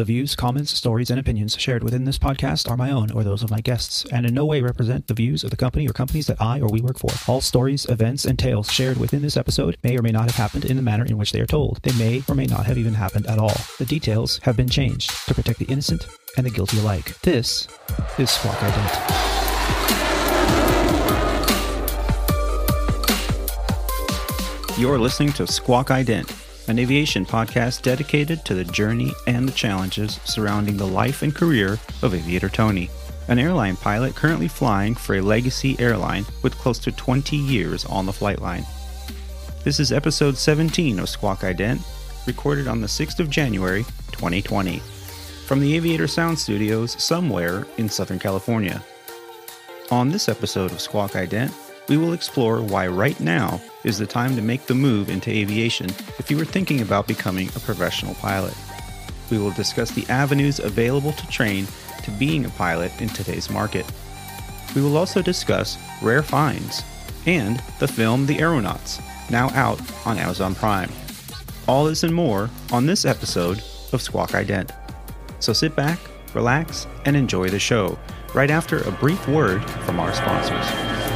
The views, comments, stories, and opinions shared within this podcast are my own or those of my guests, and in no way represent the views of the company or companies that I or we work for. All stories, events, and tales shared within this episode may or may not have happened in the manner in which they are told. They may or may not have even happened at all. The details have been changed to protect the innocent and the guilty alike. This is Squawk Ident. You're listening to Squawk Ident, an aviation podcast dedicated to the journey and the challenges surrounding the life and career of Aviator Tony, an airline pilot currently flying for a legacy airline with close to 20 years on the flight line. This is episode 17 of Squawk Ident, recorded on the 6th of January, 2020, from the Aviator Sound Studios somewhere in Southern California. On this episode of Squawk Ident, we will explore why right now is the time to make the move into aviation if you are thinking about becoming a professional pilot. We will discuss the avenues available to train to being a pilot in today's market. We will also discuss rare finds and the film The Aeronauts, now out on Amazon Prime. All this and more on this episode of Squawk Ident. So sit back, relax, and enjoy the show right after a brief word from our sponsors.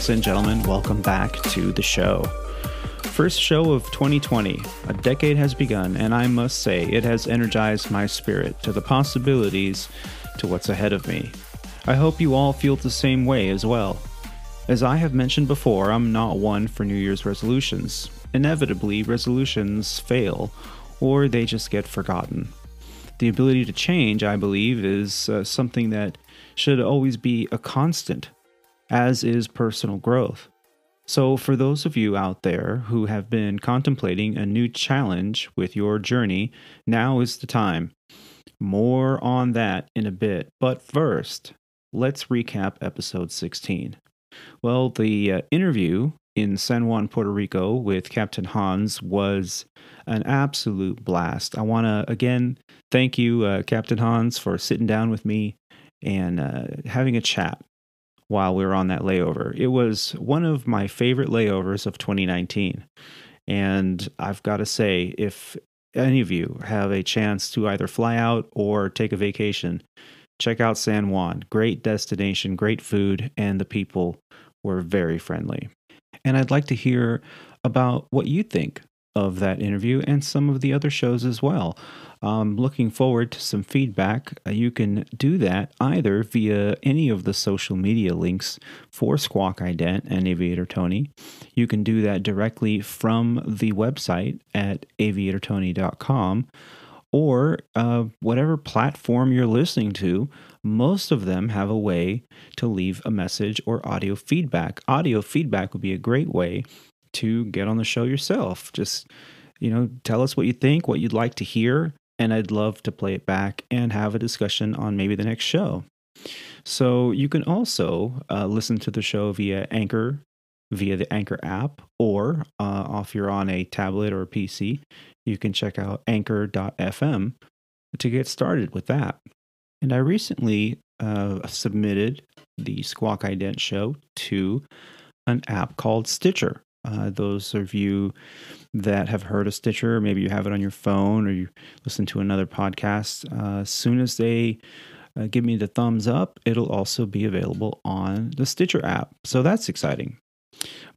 Ladies and gentlemen, welcome back to the show. First show of 2020. A decade has begun, and I must say, it has energized my spirit to the possibilities to what's ahead of me. I hope you all feel the same way as well. As I have mentioned before, I'm not one for New Year's resolutions. Inevitably, resolutions fail, or they just get forgotten. The ability to change, I believe, is uh, something that should always be a constant as is personal growth. So, for those of you out there who have been contemplating a new challenge with your journey, now is the time. More on that in a bit, but first, let's recap episode 16. Well, the uh, interview in San Juan, Puerto Rico with Captain Hans was an absolute blast. I want to again thank you, uh, Captain Hans, for sitting down with me and uh, having a chat while we were on that layover. It was one of my favorite layovers of 2019. And I've got to say, if any of you have a chance to either fly out or take a vacation, check out San Juan. Great destination, great food, and the people were very friendly. And I'd like to hear about what you think of that interview and some of the other shows as well. I'm looking forward to some feedback. Uh, you can do that either via any of the social media links for Squawk Ident and Aviator Tony. You can do that directly from the website at aviatortony.com or uh, whatever platform you're listening to. Most of them have a way to leave a message or audio feedback. Audio feedback would be a great way to get on the show yourself. Just, you know, tell us what you think, what you'd like to hear, and I'd love to play it back and have a discussion on maybe the next show. So you can also uh, listen to the show via Anchor, via the Anchor app, or uh, if you're on a tablet or a PC, you can check out anchor.fm to get started with that. And I recently uh, submitted the Squawk Ident show to an app called Stitcher. Uh, those of you that have heard of Stitcher, maybe you have it on your phone or you listen to another podcast, uh, as soon as they uh, give me the thumbs up, it'll also be available on the Stitcher app. So that's exciting.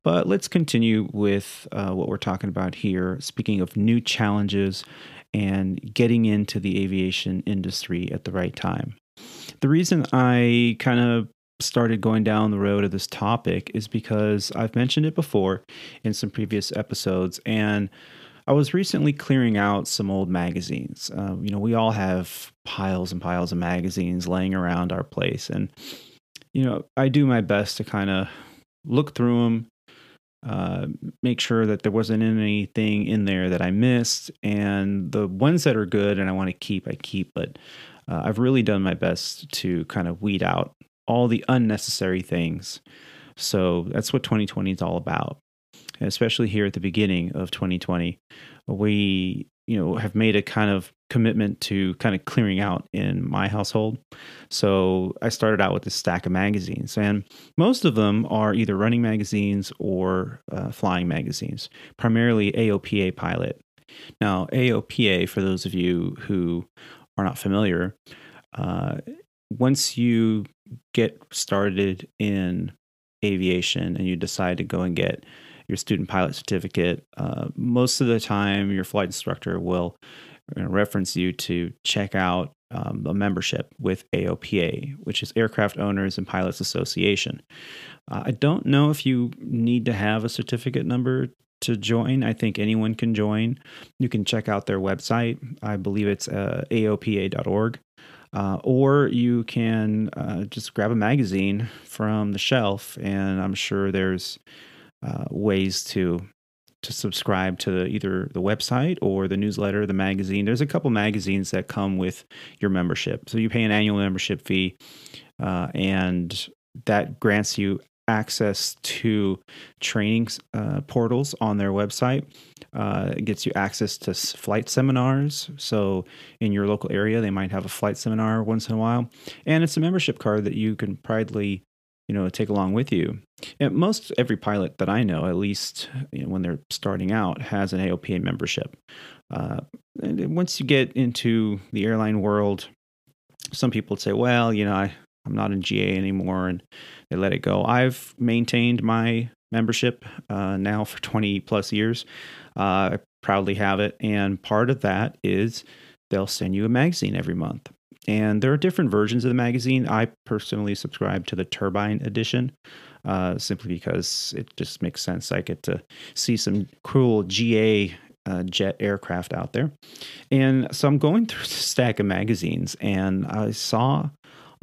But let's continue with uh, what we're talking about here. Speaking of new challenges and getting into the aviation industry at the right time. The reason I kind of started going down the road of this topic is because I've mentioned it before in some previous episodes, and I was recently clearing out some old magazines. Uh, you know, we all have piles and piles of magazines laying around our place, and you know, I do my best to kind of look through them, uh, make sure that there wasn't anything in there that I missed. And the ones that are good and I want to keep, I keep. But uh, I've really done my best to kind of weed out all the unnecessary things. So that's what 2020 is all about. And especially here at the beginning of 2020, we you know have made a kind of commitment to kind of clearing out in my household so i started out with a stack of magazines and most of them are either running magazines or uh, flying magazines primarily aopa pilot now aopa for those of you who are not familiar uh, once you get started in aviation and you decide to go and get your student pilot certificate, uh, most of the time your flight instructor will reference you to check out um, a membership with AOPA, which is Aircraft Owners and Pilots Association. Uh, I don't know if you need to have a certificate number to join. I think anyone can join. You can check out their website. I believe it's uh, aopa.org. Uh, or you can uh, just grab a magazine from the shelf, and I'm sure there's uh, ways to to subscribe to the, either the website or the newsletter, the magazine. There's a couple magazines that come with your membership, so you pay an annual membership fee, uh, and that grants you access to training uh, portals on their website. Uh, it gets you access to flight seminars. So, in your local area, they might have a flight seminar once in a while. And it's a membership card that you can proudly you know, take along with you. And most every pilot that I know, at least you know, when they're starting out, has an AOPA membership. Uh, and once you get into the airline world, some people would say, well, you know, I, I'm not in GA anymore, and they let it go. I've maintained my membership uh, now for 20 plus years. Uh, I proudly have it. And part of that is they'll send you a magazine every month. And there are different versions of the magazine. I personally subscribe to the Turbine edition uh, simply because it just makes sense. I get to see some cool GA uh, jet aircraft out there. And so I'm going through the stack of magazines and I saw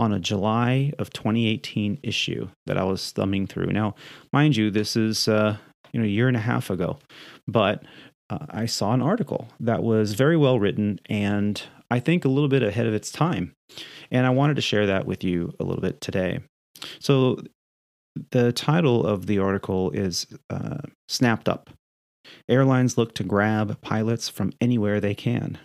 on a July of 2018 issue that I was thumbing through. Now, mind you, this is uh, you know a year and a half ago, but uh, I saw an article that was very well written and I think, a little bit ahead of its time. And I wanted to share that with you a little bit today. So, the title of the article is uh, Snapped Up Airlines Look to Grab Pilots from Anywhere They Can.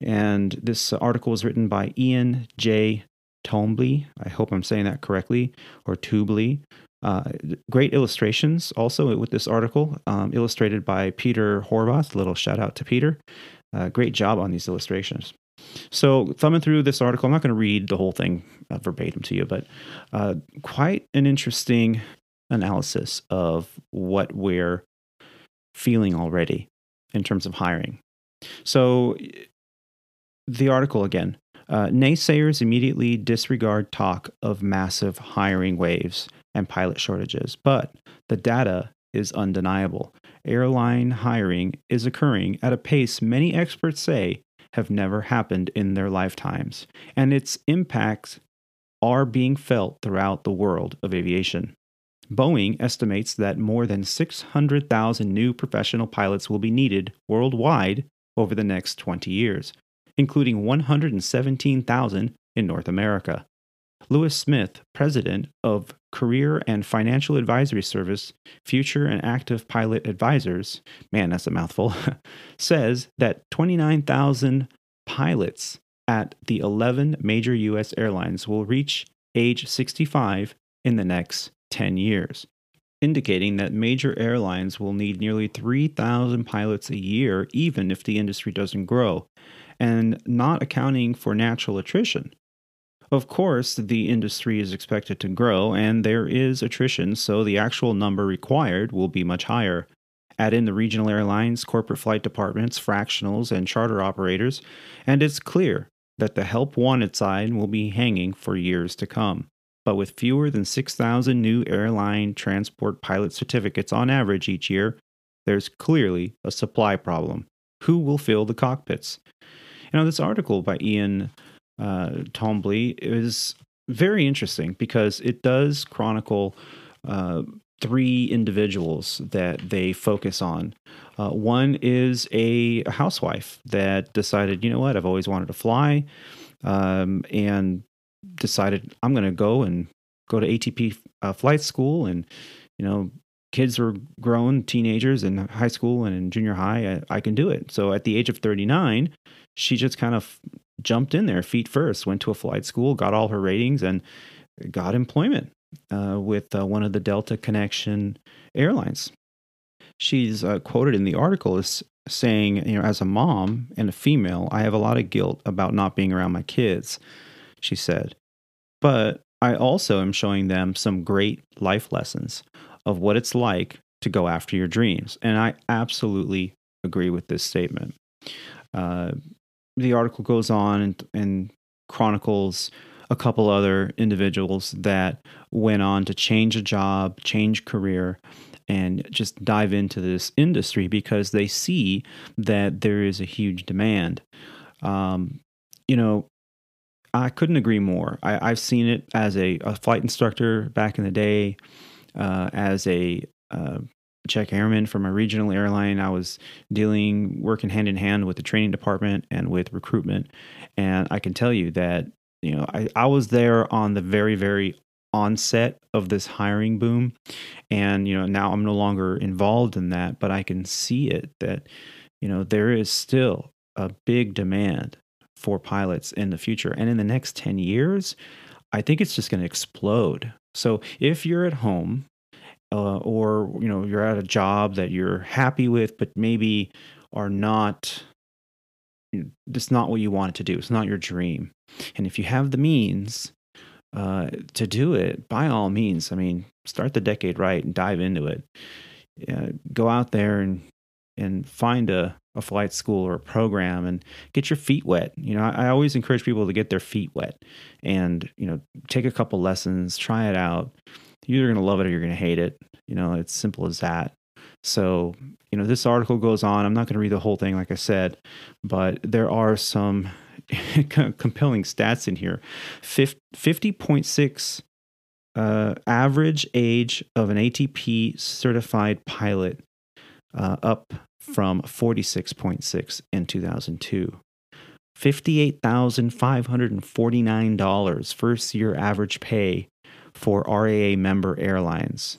And this article was written by Ian J. Twombly. I hope I'm saying that correctly, or Tubley. Uh, great illustrations also with this article, um, illustrated by Peter Horvath. Little shout out to Peter. Uh, great job on these illustrations. So, thumbing through this article, I'm not going to read the whole thing uh, verbatim to you, but uh, quite an interesting analysis of what we're feeling already in terms of hiring. So, the article again uh, naysayers immediately disregard talk of massive hiring waves and pilot shortages, but the data is undeniable. Airline hiring is occurring at a pace many experts say have never happened in their lifetimes, and its impacts are being felt throughout the world of aviation. Boeing estimates that more than 600,000 new professional pilots will be needed worldwide over the next 20 years, including 117,000 in North America. Louis Smith, president of Career and Financial Advisory Service Future and Active Pilot Advisors, man, that's a mouthful, says that 29,000 pilots at the 11 major U.S. airlines will reach age 65 in the next 10 years, indicating that major airlines will need nearly 3,000 pilots a year, even if the industry doesn't grow, and not accounting for natural attrition. Of course, the industry is expected to grow, and there is attrition, so the actual number required will be much higher. Add in the regional airlines, corporate flight departments, fractionals, and charter operators, and it's clear that the help wanted sign will be hanging for years to come. But with fewer than 6,000 new airline transport pilot certificates on average each year, there's clearly a supply problem. Who will fill the cockpits? You know, this article by Ian uh, Twombly is very interesting because it does chronicle uh, three individuals that they focus on. Uh, one is a housewife that decided, you know what, I've always wanted to fly, um, and decided I'm going to go and go to ATP uh, flight school. And, you know, kids were grown, teenagers in high school and in junior high. I, I can do it. So at the age of 39, she just kind of jumped in there feet first, went to a flight school, got all her ratings, and got employment uh, with uh, one of the Delta Connection airlines. She's uh, quoted in the article as saying, you know, as a mom and a female, I have a lot of guilt about not being around my kids, she said. But I also am showing them some great life lessons of what it's like to go after your dreams. And I absolutely agree with this statement. Uh, the article goes on and, and chronicles a couple other individuals that went on to change a job, change career, and just dive into this industry because they see that there is a huge demand. Um, you know, I couldn't agree more. I, have seen it as a, a, flight instructor back in the day, uh, as a uh, check airman for my regional airline. I was dealing, working hand in hand with the training department and with recruitment. And I can tell you that, you know, I, I was there on the very, very onset of this hiring boom. And, you know, now I'm no longer involved in that, but I can see it that, you know, there is still a big demand for pilots in the future. And in the next 10 years, I think it's just going to explode. So if you're at home uh, or you know you're at a job that you're happy with, but maybe are not it's not what you want to do. It's not your dream. And if you have the means uh, to do it, by all means, I mean, start the decade right and dive into it. Uh, go out there and and find a, a flight school or a program and get your feet wet. You know, I, I always encourage people to get their feet wet and, you know, take a couple lessons, try it out. You're either going to love it or you're going to hate it. You know, it's simple as that. So, you know, this article goes on. I'm not going to read the whole thing, like I said, but there are some compelling stats in here 50.6 uh, average age of an ATP certified pilot uh, up from 46.6 in 2002. $58,549 first year average pay for RAA member airlines.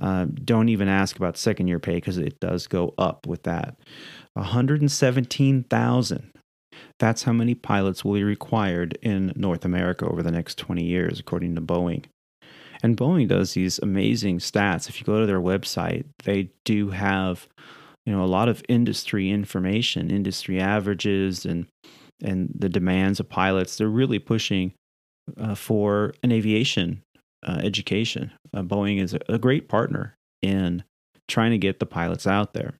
Uh, don't even ask about second year pay because it does go up with that. 117,000. That's how many pilots will be required in North America over the next 20 years, according to Boeing. And Boeing does these amazing stats. If you go to their website, they do have, you know, a lot of industry information, industry averages, and and the demands of pilots. They're really pushing uh, for an aviation uh, education. Uh, Boeing is a great partner in trying to get the pilots out there.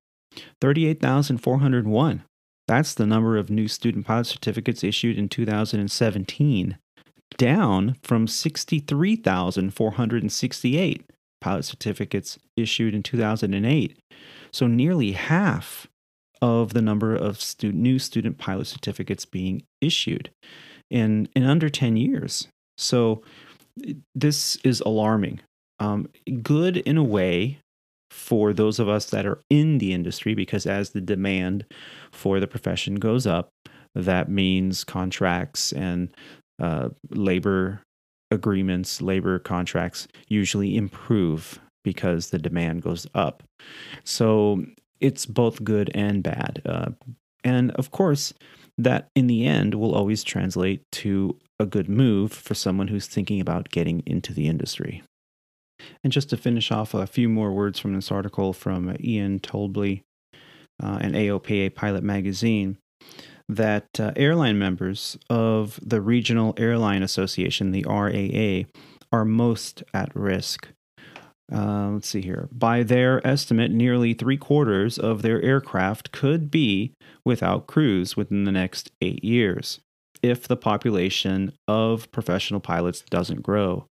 38,401. That's the number of new student pilot certificates issued in 2017, down from 63,468 pilot certificates issued in 2008. So nearly half of the number of new student pilot certificates being issued in, in under 10 years. So this is alarming. Um, good in a way for those of us that are in the industry, because as the demand for the profession goes up, that means contracts and uh, labor agreements, labor contracts usually improve because the demand goes up. So it's both good and bad. Uh, and of course, that in the end will always translate to a good move for someone who's thinking about getting into the industry. And just to finish off, a few more words from this article from Ian Twombly uh, and AOPA Pilot Magazine that uh, airline members of the Regional Airline Association, the RAA, are most at risk. Uh, let's see here. By their estimate, nearly three quarters of their aircraft could be without crews within the next eight years if the population of professional pilots doesn't grow.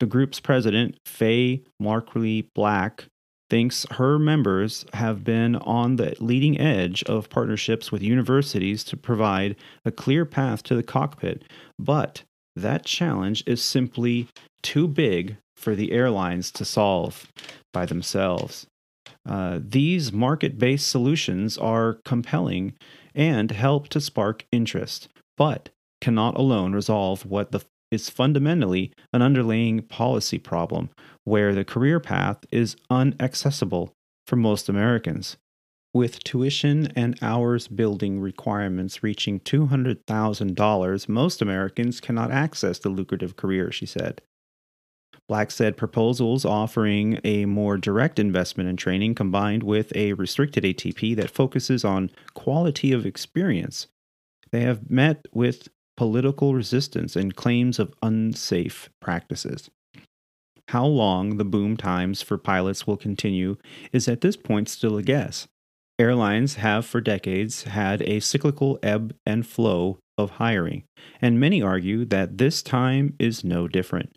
The group's president, Faye Malarkey Black, thinks her members have been on the leading edge of partnerships with universities to provide a clear path to the cockpit, but that challenge is simply too big for the airlines to solve. by themselves. Uh, these market based solutions are compelling and help to spark interest, but cannot alone resolve what the, is fundamentally an underlying policy problem where the career path is unaccessible for most Americans. With tuition and hours building requirements reaching $200,000, most Americans cannot access the lucrative career, she said. Black said proposals offering a more direct investment in training combined with a restricted ATP that focuses on quality of experience. They have met with political resistance and claims of unsafe practices. How long the boom times for pilots will continue is at this point still a guess. Airlines have for decades had a cyclical ebb and flow of hiring, and many argue that this time is no different.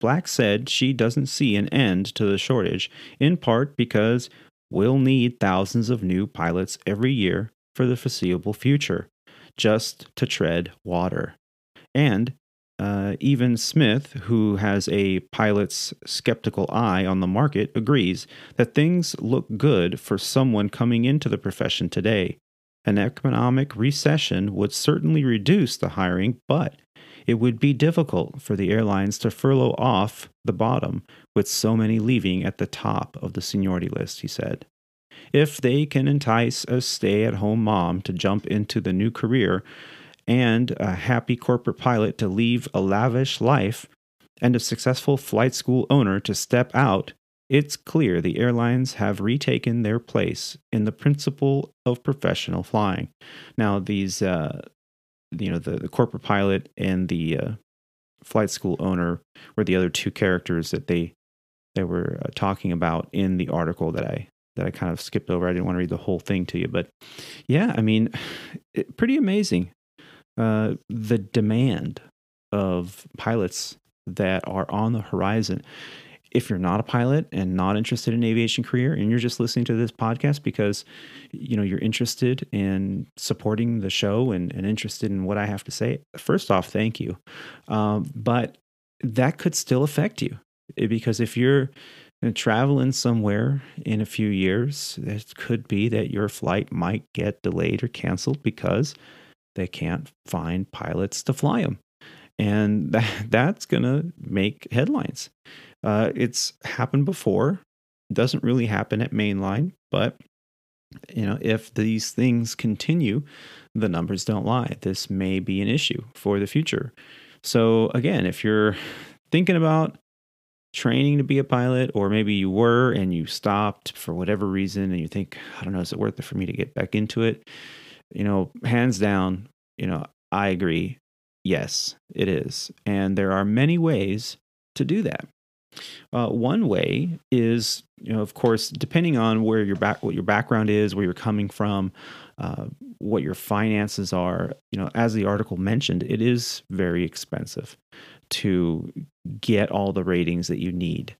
Black said she doesn't see an end to the shortage, in part because we'll need thousands of new pilots every year for the foreseeable future, just to tread water. And uh, even Smith, who has a pilot's skeptical eye on the market, agrees that things look good for someone coming into the profession today. An economic recession would certainly reduce the hiring, but it would be difficult for the airlines to furlough off the bottom with so many leaving at the top of the seniority list, he said. If they can entice a stay at home mom to jump into the new career, and a happy corporate pilot to leave a lavish life and a successful flight school owner to step out, it's clear the airlines have retaken their place in the principle of professional flying. Now, these, uh, you know, the, the corporate pilot and the uh, flight school owner were the other two characters that they they were uh, talking about in the article that I that I kind of skipped over. I didn't want to read the whole thing to you, but yeah, I mean, it, pretty amazing uh, the demand of pilots that are on the horizon. If you're not a pilot and not interested in aviation career, and you're just listening to this podcast because you know you're interested in supporting the show and, and interested in what I have to say, first off, thank you. Um, but that could still affect you because if you're traveling somewhere in a few years, it could be that your flight might get delayed or canceled because they can't find pilots to fly them. And that, that's going to make headlines. Uh, it's happened before. It doesn't really happen at mainline, but you know, if these things continue, the numbers don't lie. This may be an issue for the future. So again, if you're thinking about training to be a pilot, or maybe you were and you stopped for whatever reason, and you think, I don't know, is it worth it for me to get back into it? you know, hands down, you know, I agree. Yes, it is. And there are many ways to do that. Uh, one way is, you know, of course, depending on where your back, what your background is, where you're coming from, uh, what your finances are. You know, as the article mentioned, it is very expensive to get all the ratings that you need.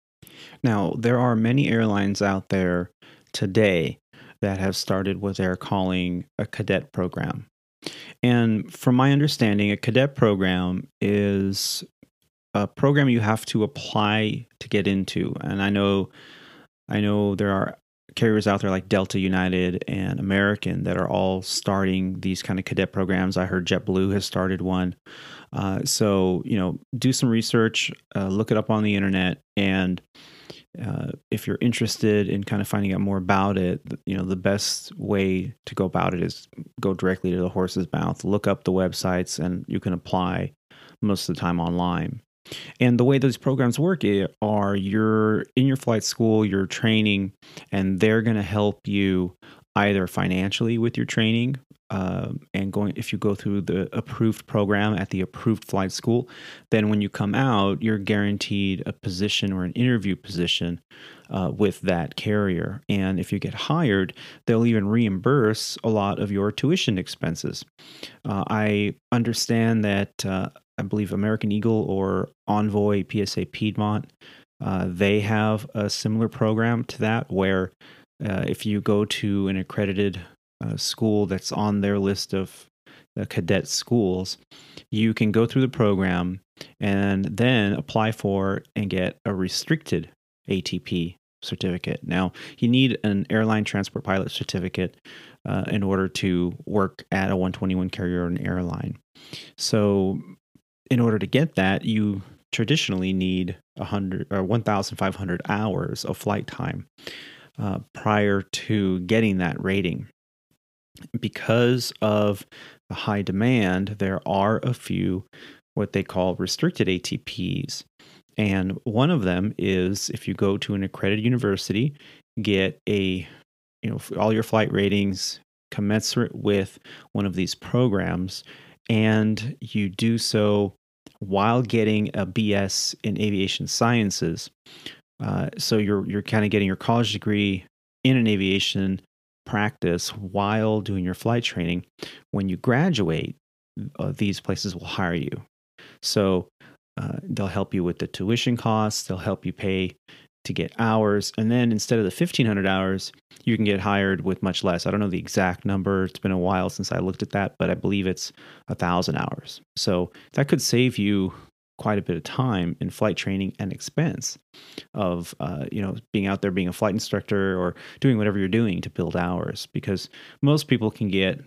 Now, there are many airlines out there today that have started what they're calling a cadet program. And from my understanding, a cadet program is a program you have to apply to get into. And I know I know there are carriers out there like Delta United and American that are all starting these kind of cadet programs. I heard JetBlue has started one. Uh, so, you know, do some research, uh, look it up on the internet, and uh, if you're interested in kind of finding out more about it, you know, the best way to go about it is go directly to the horse's mouth, look up the websites, and you can apply most of the time online. And the way those programs work are you're in your flight school, you're training, and they're going to help you either financially with your training uh, and going if you go through the approved program at the approved flight school then when you come out you're guaranteed a position or an interview position uh, with that carrier. And if you get hired they'll even reimburse a lot of your tuition expenses. Uh, i understand that uh, i believe american eagle or envoy psa piedmont uh, they have a similar program to that where uh, if you go to an accredited uh, school that's on their list of the cadet schools, you can go through the program and then apply for and get a restricted ATP certificate. Now, you need an airline transport pilot certificate uh, in order to work at a 121 carrier or an airline. So, in order to get that, you traditionally need 100 or 1,500 hours of flight time uh, prior to getting that rating. Because of the high demand, there are a few what they call restricted ATPs. And one of them is if you go to an accredited university, get a, you know, all your flight ratings commensurate with one of these programs, and you do so while getting a BS in aviation sciences. Uh, so you're you're kind of getting your college degree in an aviation practice while doing your flight training. When you graduate, uh, these places will hire you. So uh, they'll help you with the tuition costs. They'll help you pay to get hours, and then instead of the fifteen hundred hours, you can get hired with much less. I don't know the exact number. It's been a while since I looked at that, but I believe it's a thousand hours. So that could save you quite a bit of time in flight training and expense of uh, you know being out there being a flight instructor or doing whatever you're doing to build hours because most people can get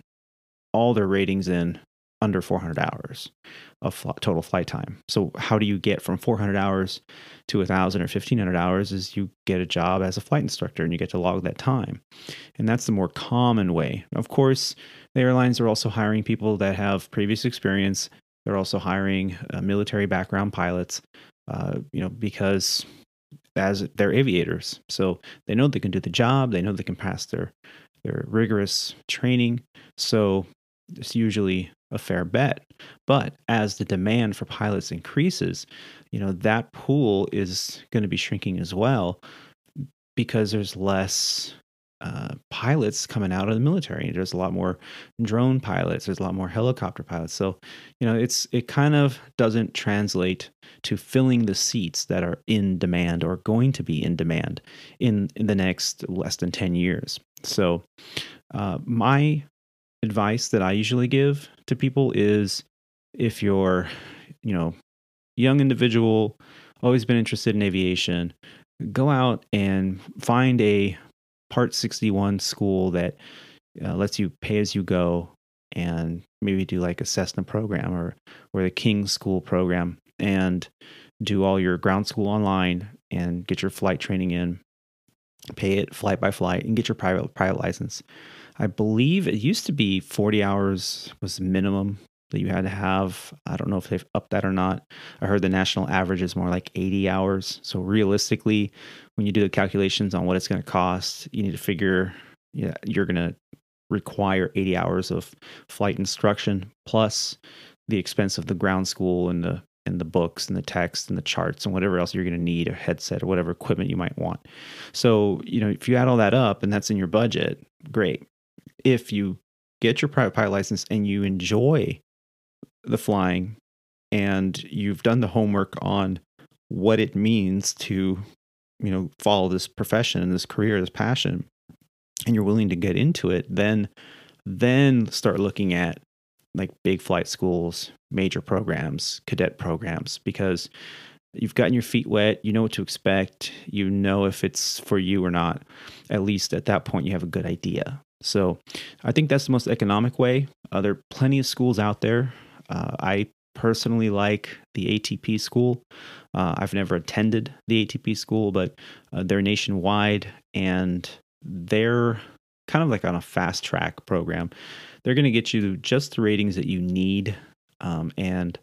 all their ratings in under 400 hours of fl- total flight time. So how do you get from 400 hours to 1000 or 1500 hours is you get a job as a flight instructor and you get to log that time. And that's the more common way. Of course, the airlines are also hiring people that have previous experience they're also hiring uh, military background pilots, uh, you know, because as they're aviators, so they know they can do the job. They know they can pass their their rigorous training. So it's usually a fair bet. But as the demand for pilots increases, you know that pool is going to be shrinking as well because there's less uh, pilots coming out of the military. There's a lot more drone pilots. There's a lot more helicopter pilots. So, you know, it's it kind of doesn't translate to filling the seats that are in demand or going to be in demand in in the next less than ten years. So, uh, my advice that I usually give to people is if you're, you know, young individual, always been interested in aviation, go out and find a Part 61 school that uh, lets you pay as you go and maybe do like a Cessna program or or the King School program and do all your ground school online and get your flight training in, pay it flight by flight, and get your private private license. I believe it used to be 40 hours was minimum that you had to have. I don't know if they've upped that or not. I heard the national average is more like 80 hours. So realistically, when you do the calculations on what it's going to cost, you need to figure yeah, you're going to require 80 hours of flight instruction plus the expense of the ground school and the and the books and the text and the charts and whatever else you're going to need a headset or whatever equipment you might want. So, you know, if you add all that up and that's in your budget, great. If you get your private pilot license and you enjoy the flying and you've done the homework on what it means to you know follow this profession this career this passion and you're willing to get into it then then start looking at like big flight schools major programs cadet programs because you've gotten your feet wet you know what to expect you know if it's for you or not. At least at that point you have a good idea. So i think that's the most economic way. Uh, there are plenty of schools out there uh, I personally like the ATP school. Uh, I've never attended the ATP school, but uh, they're nationwide and they're kind of like on a fast track program. They're going to get you just the ratings that you need. Um, and,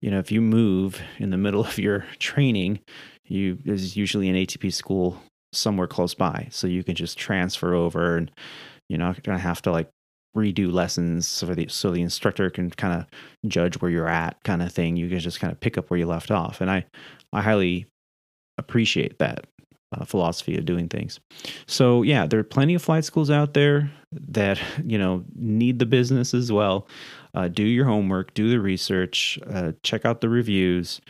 you know, if you move in the middle of your training, you there's usually an ATP school somewhere close by. So you can just transfer over and you're not going to have to like redo lessons so the so the instructor can kind of judge where you're at kind of thing you can just kind of pick up where you left off. And i i highly appreciate that uh, philosophy of doing things. So yeah there are plenty of flight schools out there that you know need the business as well. Uh, do your homework do the research uh, check out the reviews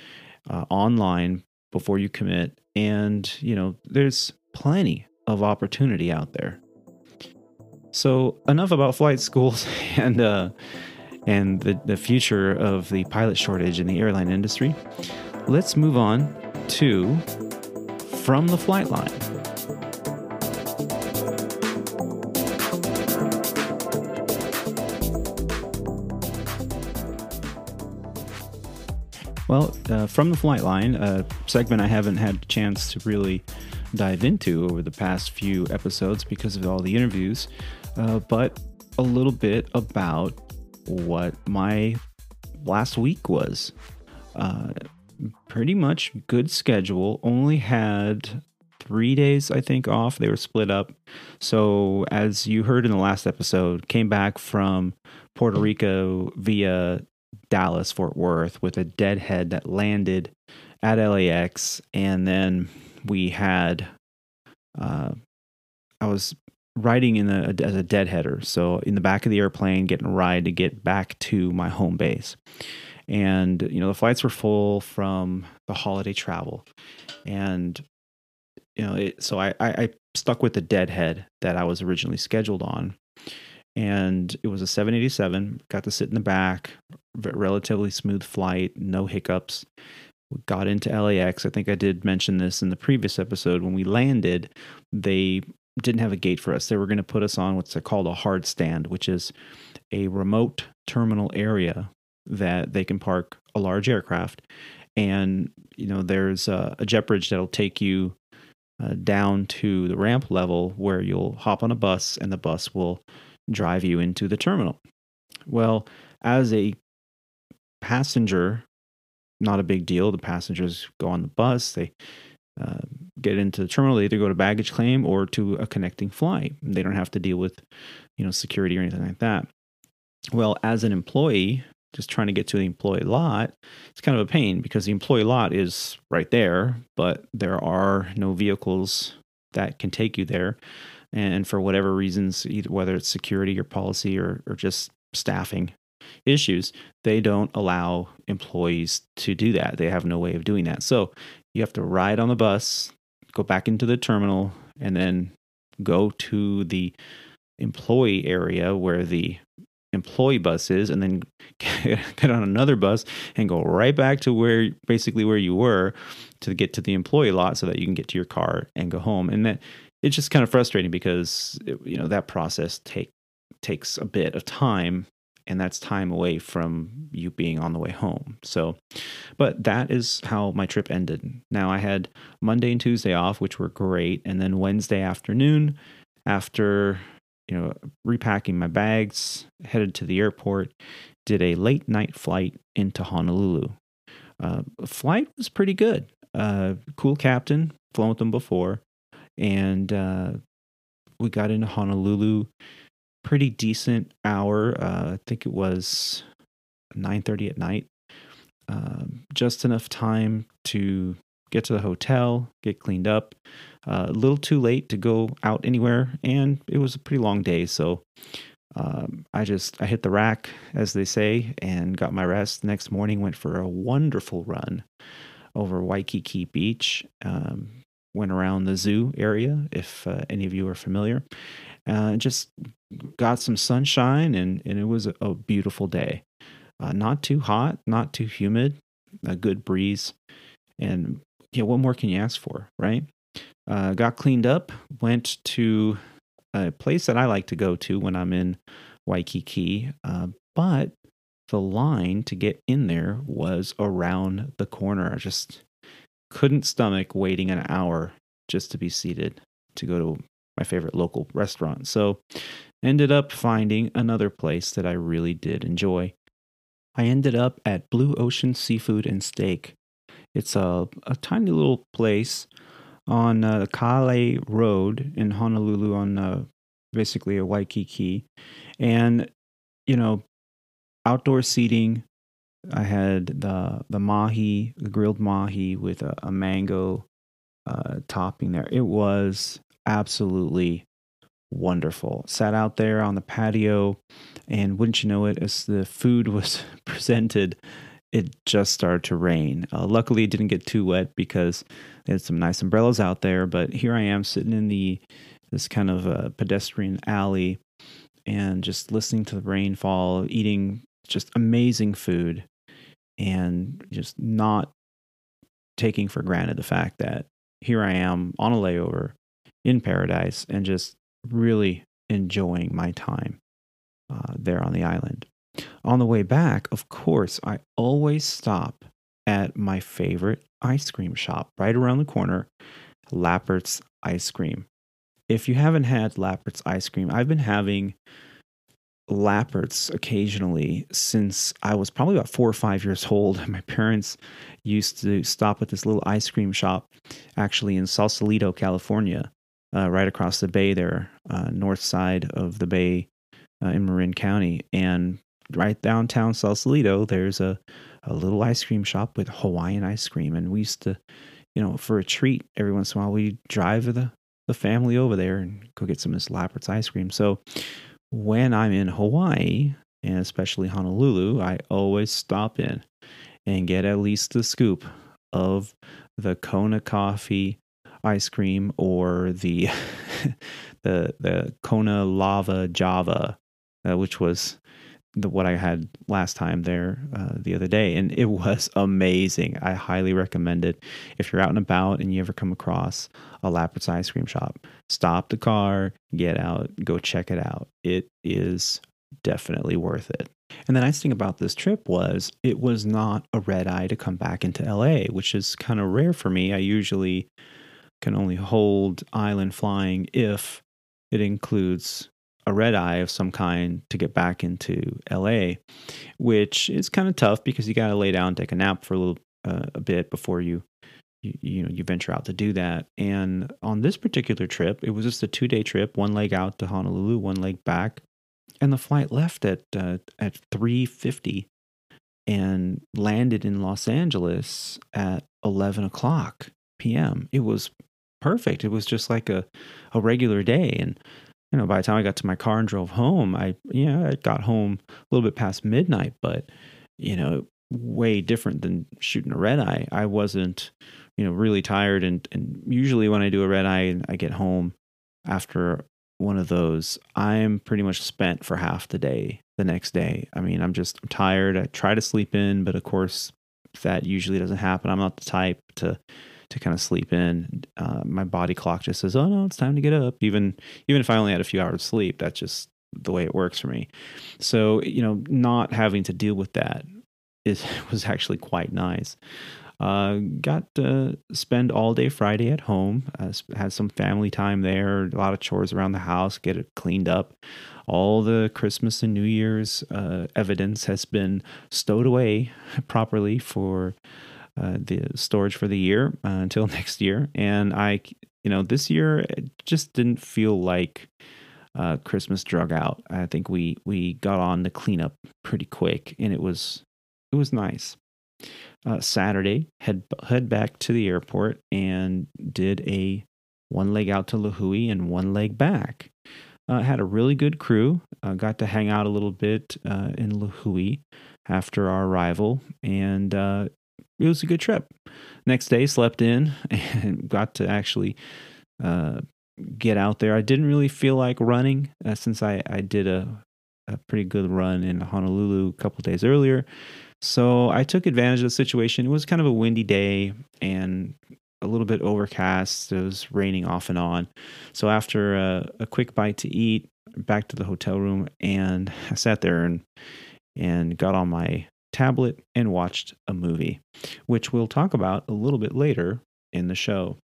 uh, online before you commit. And you know there's plenty of opportunity out there so enough about flight schools and uh, and the, the future of the pilot shortage in the airline industry. Let's move on to from the flight line. Well, uh, from the flight line, a segment I haven't had a chance to really dive into over the past few episodes because of all the interviews uh, but a little bit about what my last week was. Uh, pretty much good schedule. Only had three days, I think, off. They were split up. So, as you heard in the last episode, came back from Puerto Rico via Dallas, Fort Worth with a deadhead that landed at LAX. And then we had, uh, I was riding in a, as a deadheader. So, in the back of the airplane, getting a ride to get back to my home base. And, you know, the flights were full from the holiday travel. And you know, it, so I, I, I stuck with the deadhead that I was originally scheduled on. And it was a 787, got to sit in the back, relatively smooth flight, no hiccups. Got into LAX. I think I did mention this in the previous episode. When we landed, they didn't have a gate for us. They were going to put us on what's called a hard stand, which is a remote terminal area that they can park a large aircraft. And, you know, there's a, a jet bridge that'll take you uh, down to the ramp level where you'll hop on a bus and the bus will drive you into the terminal. Well, as a passenger, not a big deal. The passengers go on the bus, they uh, get into the terminal, they either go to baggage claim or to a connecting flight. They don't have to deal with, you know, security or anything like that. Well, as an employee, just trying to get to the employee lot, it's kind of a pain because the employee lot is right there, but there are no vehicles that can take you there. And for whatever reasons, either whether it's security or policy or, or just staffing issues, they don't allow employees to do that. They have no way of doing that. So you have to ride on the bus, go back into the terminal, and then go to the employee area where the employee bus is and then get on another bus and go right back to where basically where you were to get to the employee lot so that you can get to your car and go home. And that it's just kind of frustrating because you know that process take takes a bit of time and that's time away from you being on the way home. So, but that is how my trip ended. Now I had Monday and Tuesday off, which were great, and then Wednesday afternoon after you know, repacking my bags, headed to the airport, did a late night flight into Honolulu. Uh, flight was pretty good. Uh, cool captain, flown with them before, and uh, we got into Honolulu. Pretty decent hour. Uh, I think it was nine thirty at night. Um, just enough time to get to the hotel, get cleaned up. Uh, a little too late to go out anywhere, and it was a pretty long day. So um, I just I hit the rack, as they say, and got my rest. The next morning, went for a wonderful run over Waikiki Beach. Um, went around the zoo area, if uh, any of you are familiar. Uh, just got some sunshine, and, and it was a, beautiful day. Uh, not too hot, not too humid, a good breeze, and yeah, what more can you ask for, right? Uh, got cleaned up, went to a place that I like to go to when I'm in Waikiki, uh, but the line to get in there was around the corner. I just couldn't stomach waiting an hour just to be seated to go to my favorite local restaurant. So ended up finding another place that I really did enjoy. I ended up at Blue Ocean Seafood and Steak. It's a, a tiny little place on uh, the Kale Road in Honolulu on uh, basically a Waikiki. And, you know, outdoor seating. I had the the mahi, the grilled mahi with a, a mango uh, topping there. It was absolutely wonderful. Sat out there on the patio, and wouldn't you know it, as the food was presented, it just started to rain. Uh, luckily, it didn't get too wet because there's some nice umbrellas out there. But here I am sitting in the this kind of pedestrian alley and just listening to the rainfall, eating just amazing food, and just not taking for granted the fact that here I am on a layover in paradise and just really enjoying my time uh, there on the island. On the way back, of course, I always stop at my favorite ice cream shop right around the corner, Lappert's Ice Cream. If you haven't had Lappert's ice cream, I've been having Lappert's occasionally since I was probably about four or five years old. My parents used to stop at this little ice cream shop actually in Sausalito, California, uh, right across the bay there, uh, north side of the bay uh, in Marin County. And right downtown Sausalito, there's a, a little ice cream shop with Hawaiian ice cream. And we used to, you know, for a treat every once in a while, we drive the, the family over there and go get some of this Lappert's ice cream. So when I'm in Hawaii, and especially Honolulu, I always stop in and get at least the scoop of the Kona coffee ice cream or the the the Kona lava java, uh, which was the, what I had last time there uh, the other day, and it was amazing. I highly recommend it. If you're out and about and you ever come across a Lappert's ice cream shop, stop the car, get out, go check it out. It is definitely worth it. And the nice thing about this trip was it was not a red eye to come back into LA, which is kind of rare for me. I usually can only hold island flying if it includes a red eye of some kind to get back into LA, which is kind of tough because you got to lay down, take a nap for a little uh, a bit before you, you you know you venture out to do that. And on this particular trip, it was just a two day trip, one leg out to Honolulu, one leg back, and the flight left at uh, at three fifty and landed in Los Angeles at eleven o'clock p.m. It was perfect. It was just like a a regular day and you know, by the time I got to my car and drove home, I, yeah, I got home a little bit past midnight, but, you know, way different than shooting a red eye. I wasn't, you know, really tired. And, and usually when I do a red eye and I get home after one of those, I'm pretty much spent for half the day the next day. I mean, I'm just I'm tired. I try to sleep in, but of course, that usually doesn't happen. I'm not the type to to kind of sleep in. Uh, my body clock just says, "Oh no, it's time to get up." Even even if I only had a few hours sleep, that's just the way it works for me. So you know, not having to deal with that is was actually quite nice. Uh, got to spend all day Friday at home. Uh, had some family time there. A lot of chores around the house. Get it cleaned up. All the Christmas and New Year's uh, evidence has been stowed away properly for uh, the storage for the year uh, until next year. And I, you know, this year it just didn't feel like uh, Christmas drug out. I think we we got on the cleanup pretty quick, and it was it was nice. Uh, Saturday, head head back to the airport and did a one leg out to Lihue and one leg back. Uh, had a really good crew. Uh, got to hang out a little bit uh, in Lihue after our arrival, and uh, it was a good trip. Next day, slept in and got to actually uh, get out there. I didn't really feel like running uh, since I, I did a, a pretty good run in Honolulu a couple days earlier. So I took advantage of the situation. It was kind of a windy day and a little bit overcast. It was raining off and on. So after a, a quick bite to eat, back to the hotel room, and I sat there and and got on my tablet, and watched a movie, which we'll talk about a little bit later in the show.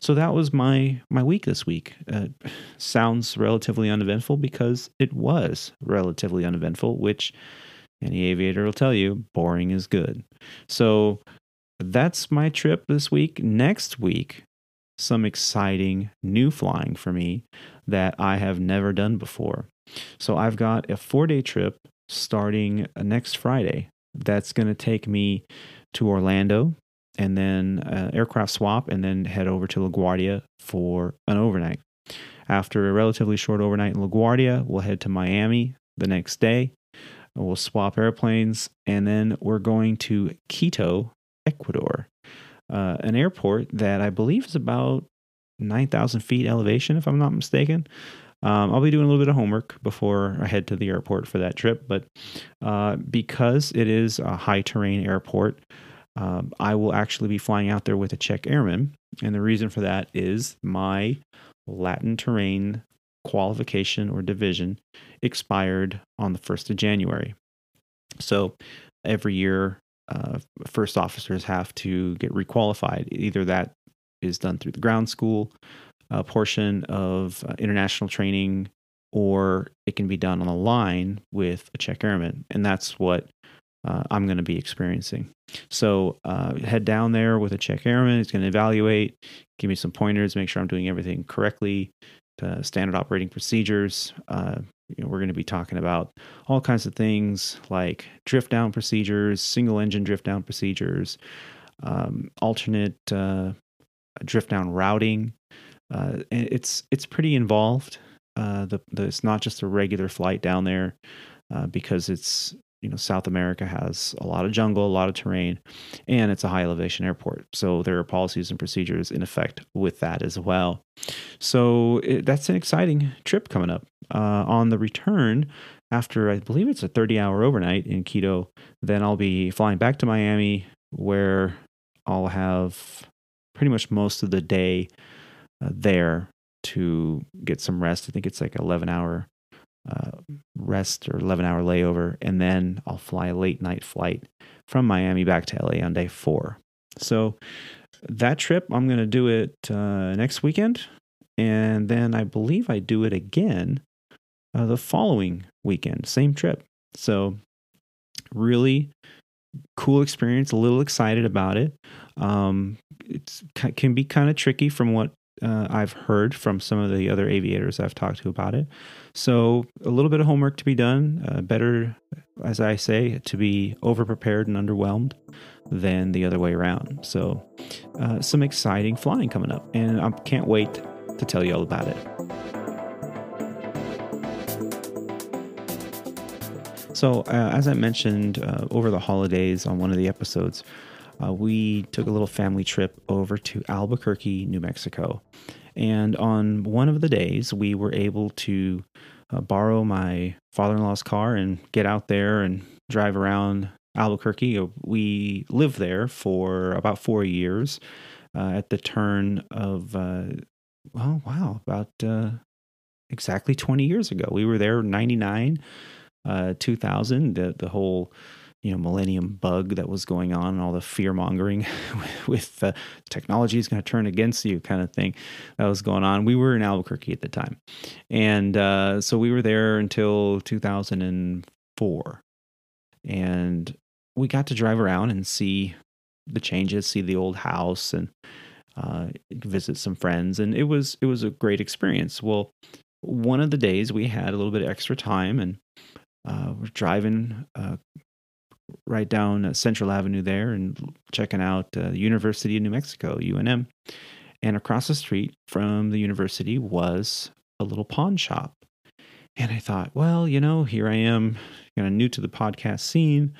So that was my my week this week. Uh, sounds relatively uneventful because it was relatively uneventful, which any aviator will tell you, boring is good. So that's my trip this week. Next week, some exciting new flying for me that I have never done before. So I've got a four day trip starting next Friday that's going to take me to Orlando and then uh, aircraft swap and then head over to LaGuardia for an overnight. After a relatively short overnight in LaGuardia, we'll head to Miami the next day. We'll swap airplanes and then we're going to Quito, Ecuador, uh, an airport that I believe is about 9,000 feet elevation, if I'm not mistaken. Um, I'll be doing a little bit of homework before I head to the airport for that trip, but uh, because it is a high terrain airport, um, I will actually be flying out there with a check airman. And the reason for that is my Latin terrain qualification or division expired on the 1st of January. So every year uh, first officers have to get requalified. Either that is done through the ground school uh, portion of uh, international training, or it can be done on the line with a check airman. And that's what uh, I'm going to be experiencing. So uh, head down there with a check airman. He's going to evaluate, give me some pointers, make sure I'm doing everything correctly, standard operating procedures. Uh, you know, we're going to be talking about all kinds of things like drift down procedures, single engine drift down procedures, um, alternate uh, drift down routing. Uh, it's it's pretty involved. Uh, the, the, it's not just a regular flight down there uh, because it's you know South America has a lot of jungle, a lot of terrain, and it's a high elevation airport. So there are policies and procedures in effect with that as well. So it, that's an exciting trip coming up. Uh, on the return, after I believe it's a 30 hour overnight in Quito, then I'll be flying back to Miami where I'll have pretty much most of the day uh, there to get some rest. I think it's like 11 hour uh, rest or 11 hour layover, and then I'll fly a late night flight from Miami back to LA on day four. So that trip, I'm going to do it uh, next weekend. And then I believe I do it again uh, the following weekend, same trip. So really cool experience, a little excited about it. Um, it can be kind of tricky from what uh, I've heard from some of the other aviators I've talked to about it. So, a little bit of homework to be done. Uh, better, as I say, to be over prepared and underwhelmed than the other way around. So, uh, some exciting flying coming up, and I can't wait to tell you all about it. So, uh, as I mentioned uh, over the holidays on one of the episodes, uh, we took a little family trip over to Albuquerque, New Mexico. And on one of the days, we were able to uh, borrow my father in law's car and get out there and drive around Albuquerque. Uh, we lived there for about four years uh, at the turn of, uh, well, wow, about uh, exactly 20 years ago. We were there 99, 2000, the, the whole you know millennium bug that was going on and all the fear mongering with uh, technology is going to turn against you kind of thing that was going on. We were in albuquerque at the time. And uh, so we were there until 2004 and we got to drive around and see the changes see the old house and uh, visit some friends. And it was it was a great experience. Well one of the days we had a little bit of extra time and uh, we're driving uh, right down uh, Central Avenue there and checking out uh, the University of New Mexico, UNM. And across the street from the university was a little pawn shop. And I thought, well, you know, here I am, kind of new to the podcast scene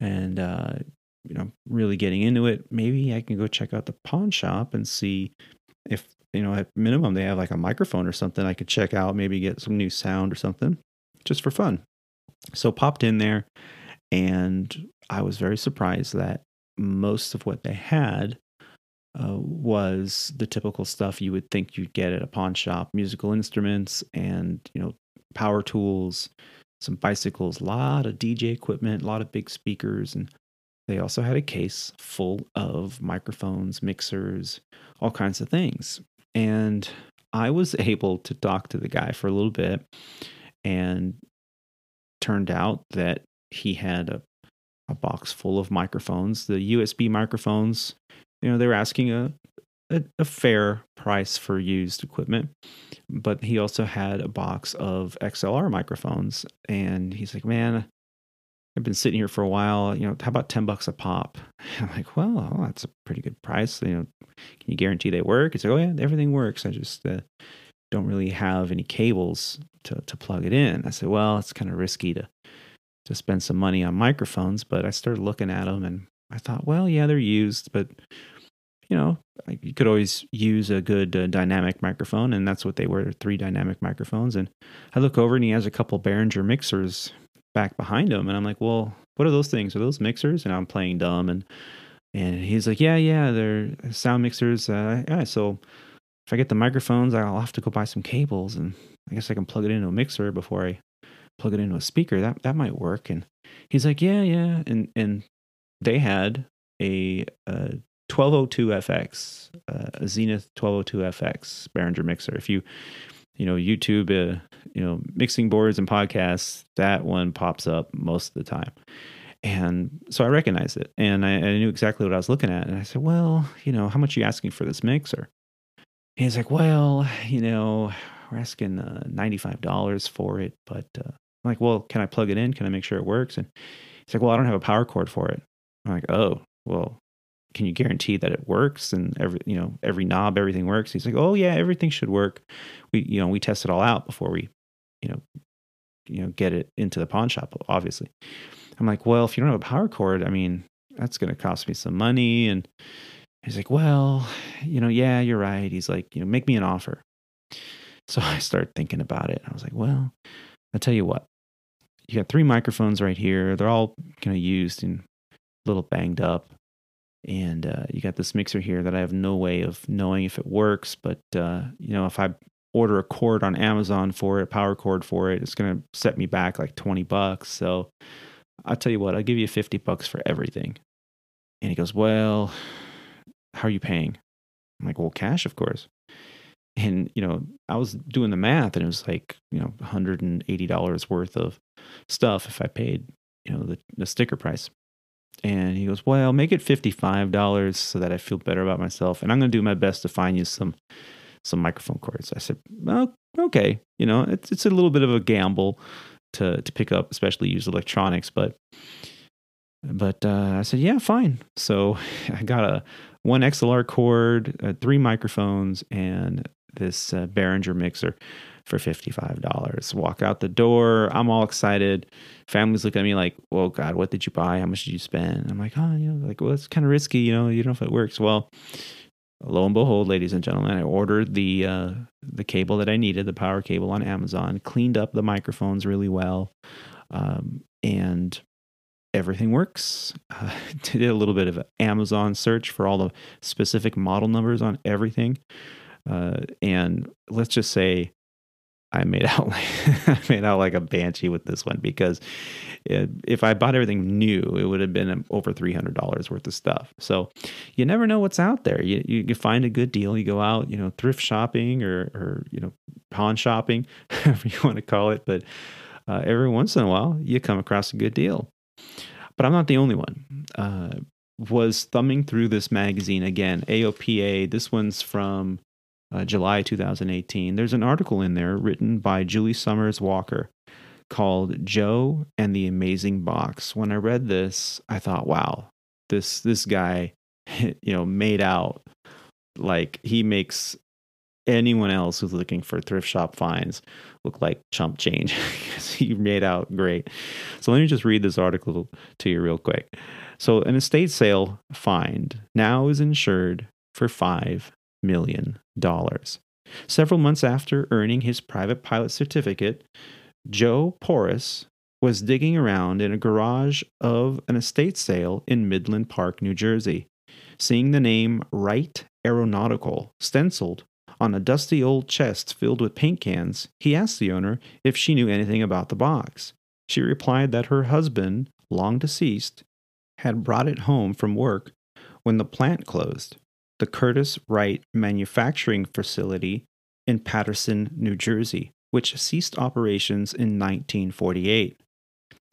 and, uh, you know, really getting into it. Maybe I can go check out the pawn shop and see if, you know, at minimum they have like a microphone or something I could check out, maybe get some new sound or something just for fun. So popped in there and I was very surprised that most of what they had uh, was the typical stuff you would think you'd get at a pawn shop musical instruments and, you know, power tools, some bicycles, a lot of DJ equipment, a lot of big speakers. And they also had a case full of microphones, mixers, all kinds of things. And I was able to talk to the guy for a little bit and turned out that he had a, a box full of microphones. The USB microphones, you know, they were asking a, a, a fair price for used equipment, but he also had a box of XLR microphones. And he's like, man, I've been sitting here for a while. You know, how about 10 bucks a pop? I'm like, well, oh, that's a pretty good price. You know, can you guarantee they work? He's like, oh, yeah, everything works. I just uh, don't really have any cables to, to plug it in. I said, well, it's kind of risky to to spend some money on microphones, but I started looking at them and I thought, well, yeah, they're used, but you know, you could always use a good uh, dynamic microphone, and that's what they were three dynamic microphones. And I look over and he has a couple Behringer mixers back behind him, and I'm like, well, what are those things? Are those mixers? And I'm playing dumb, and and he's like, yeah, yeah, they're sound mixers. Uh, yeah, so if I get the microphones, I'll have to go buy some cables, and I guess I can plug it into a mixer before I plug it into a speaker. That that might work. And he's like, yeah, yeah. And and they had a, a 1202 FX, uh, a Xenyx 1202 FX Behringer mixer. If you you know YouTube, uh, you know mixing boards and podcasts, that one pops up most of the time. And so I recognized it, and I, I knew exactly what I was looking at. And I said, "Well, you know, how much are you asking for this mixer?" And he's like, "Well, you know, we're asking uh, ninety five dollars for it, but uh, I'm like, well, can I plug it in? Can I make sure it works?" And he's like, "Well, I don't have a power cord for it." I'm like, "Oh, well, can you guarantee that it works and every you know every knob everything works? He's like oh yeah everything should work. We you know we test it all out before we you know you know get it into the pawn shop obviously. I'm like well if you don't have a power cord i mean that's going to cost me some money. And he's like well you know yeah you're right. He's like you know make me an offer. So i started thinking about it. I was like well i'll tell you what you got three microphones right here they're all kind of used and a little banged up and uh, you got this mixer here that I have no way of knowing if it works. But uh, you know, if I order a cord on Amazon for it, a power cord for it, it's gonna set me back like twenty bucks. So I'll tell you what, I'll give you fifty bucks for everything. And he goes, "Well, how are you paying?" I'm like, "Well, cash, of course." And you know, I was doing the math, and it was like you know, hundred and eighty dollars worth of stuff if I paid you know the, the sticker price. And he goes, Well, make it $55 so that I feel better about myself. And I'm going to do my best to find you some some microphone cords. I said, Well, okay. You know, it's, it's a little bit of a gamble to, to pick up, especially used electronics. But but uh, I said, Yeah, fine. So I got a one XLR cord, uh, three microphones, and this uh, Behringer mixer for $55. Walk out the door. I'm all excited. Families look at me like, well, God, what did you buy? How much did you spend? I'm like, oh, you know, like, well, it's kind of risky. You know, you don't know if it works. Well, lo and behold, ladies and gentlemen, I ordered the uh, the cable that I needed, the power cable on Amazon, cleaned up the microphones really well, um, and everything works. Uh, did a little bit of Amazon search for all the specific model numbers on everything, uh, and let's just say I made out like I made out like a banshee with this one because it, if I bought everything new, it would have been over three hundred dollars worth of stuff. So you never know what's out there. You, you, find a good deal. You go out, you know, thrift shopping or or you know pawn shopping, whatever you want to call it. But uh, every once in a while, you come across a good deal. But I'm not the only one. Uh, was thumbing through this magazine again, AOPA. This one's from uh, July 2018. There's an article in there written by Julie Summers Walker called Joe and the Amazing Box. When I read this, I thought, wow, this this guy, you know, made out like he makes anyone else who's looking for thrift shop finds look like chump change he made out great. So let me just read this article to you real quick. So an estate sale find now is insured for five million dollars. Several months after earning his private pilot certificate, Joe Porras was digging around in a garage of an estate sale in Midland Park, New Jersey. Seeing the name Wright Aeronautical stenciled on a dusty old chest filled with paint cans, he asked the owner if she knew anything about the box. She replied that her husband, long deceased, had brought it home from work when the plant closed the Curtiss Wright manufacturing facility in Paterson, New Jersey, which ceased operations in 1948.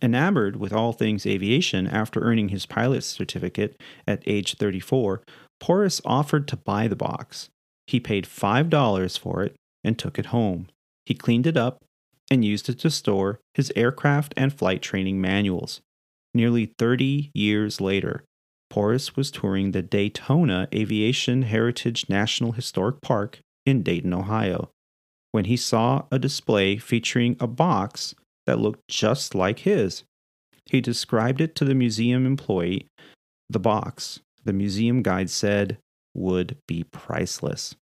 Enamored with all things aviation after earning his pilot's certificate at age 34, Porras offered to buy the box. He paid $5 for it and took it home. He cleaned it up and used it to store his aircraft and flight training manuals. Nearly 30 years later, Porras was touring the Dayton Aviation Heritage National Historic Park in Dayton, Ohio, when he saw a display featuring a box that looked just like his. He described it to the museum employee. The box, the museum guide said, would be priceless.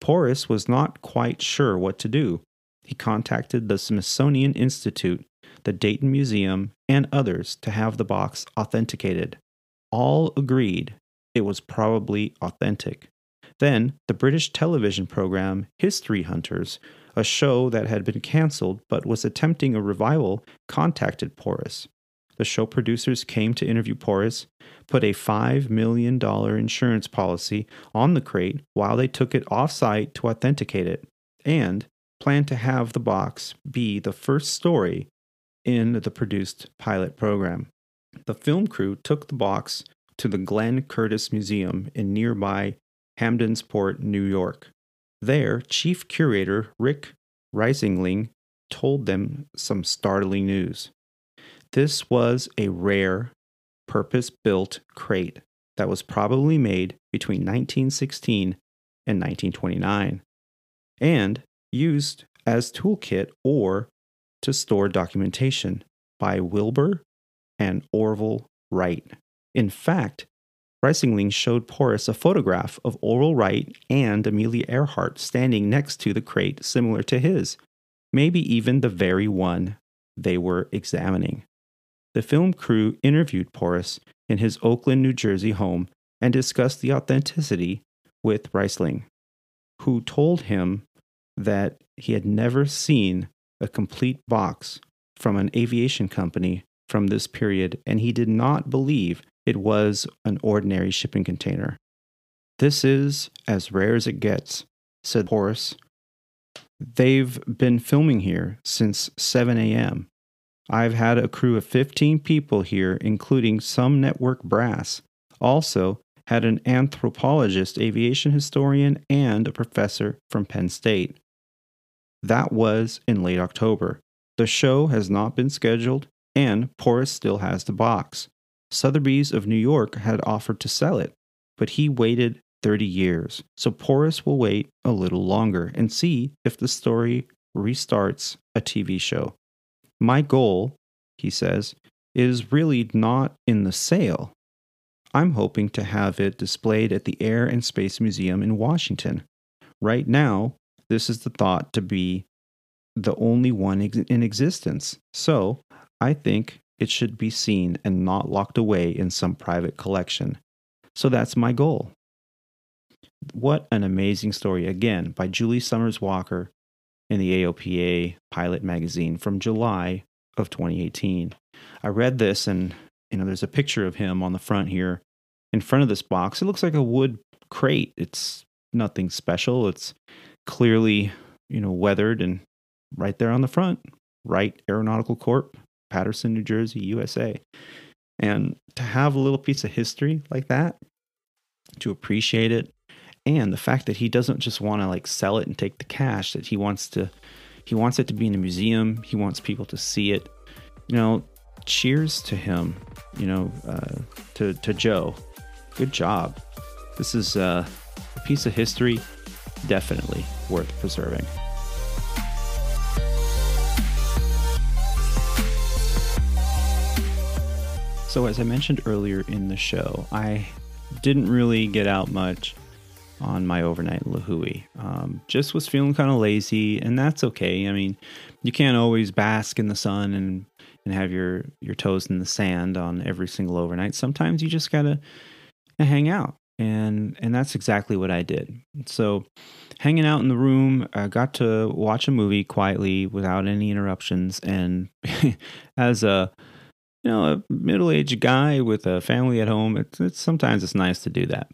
Porras was not quite sure what to do. He contacted the Smithsonian Institute, the Dayton Museum, and others to have the box authenticated all agreed it was probably authentic. Then, the British television program History Hunters, a show that had been cancelled but was attempting a revival, contacted Porras. the show producers came to interview Porras, put a $5 million insurance policy on the crate while they took it off site to authenticate it, and planned to have the box be the first story in the produced pilot program. The film crew took the box to the Glenn Curtiss Museum in nearby Hammondsport, New York. There, chief curator Rick Leisenring told them some startling news. This was a rare, purpose built crate that was probably made between 1916 and 1929 and used as toolkit or to store documentation by Wilbur and Orville Wright. In fact, Leisenring showed Porras a photograph of Orville Wright and Amelia Earhart standing next to the crate similar to his, maybe even the very one they were examining. The film crew interviewed Porras in his Oakland, New Jersey home and discussed the authenticity with Reisling, who told him that he had never seen a complete box from an aviation company from this period, and he did not believe it was an ordinary shipping container. This is as rare as it gets, said Porras. They've been filming here since 7 a.m. I've had a crew of 15 people here, including some network brass. Also, had an anthropologist, aviation historian, and a professor from Penn State. That was in late October. The show has not been scheduled, and Porras still has the box. Sotheby's of New York had offered to sell it, but he waited 30 years. So Porras will wait a little longer and see if the story restarts a TV show. My goal, he says, is really not in the sale. I'm hoping to have it displayed at the Air and Space Museum in Washington. Right now, this is the thought to be the only one in existence. So I think it should be seen and not locked away in some private collection. So that's my goal. What an amazing story, again, by Julie Summers Walker in the AOPA Pilot magazine from July of 2018. I read this and you know there's a picture of him on the front here in front of this box. It looks like a wood crate. It's nothing special. It's clearly, you know, weathered and right there on the front, Wright Aeronautical Corp, Paterson, New Jersey, USA. And to have a little piece of history like that, to appreciate it, and the fact that he doesn't just want to like sell it and take the cash, that he wants to he wants it to be in a museum, he wants people to see it. You know, cheers to him, you know, uh, to to Joe. Good job. This is uh, a piece of history definitely worth preserving. So, as I mentioned earlier in the show, I didn't really get out much on my overnight Lihue. Um, just was feeling kind of lazy, and that's okay. I mean, you can't always bask in the sun and and have your your toes in the sand on every single overnight. Sometimes you just gotta hang out, and and that's exactly what I did. So, hanging out in the room, I got to watch a movie quietly without any interruptions, and as a you know, a middle-aged guy with a family at home, it's, it's sometimes it's nice to do that.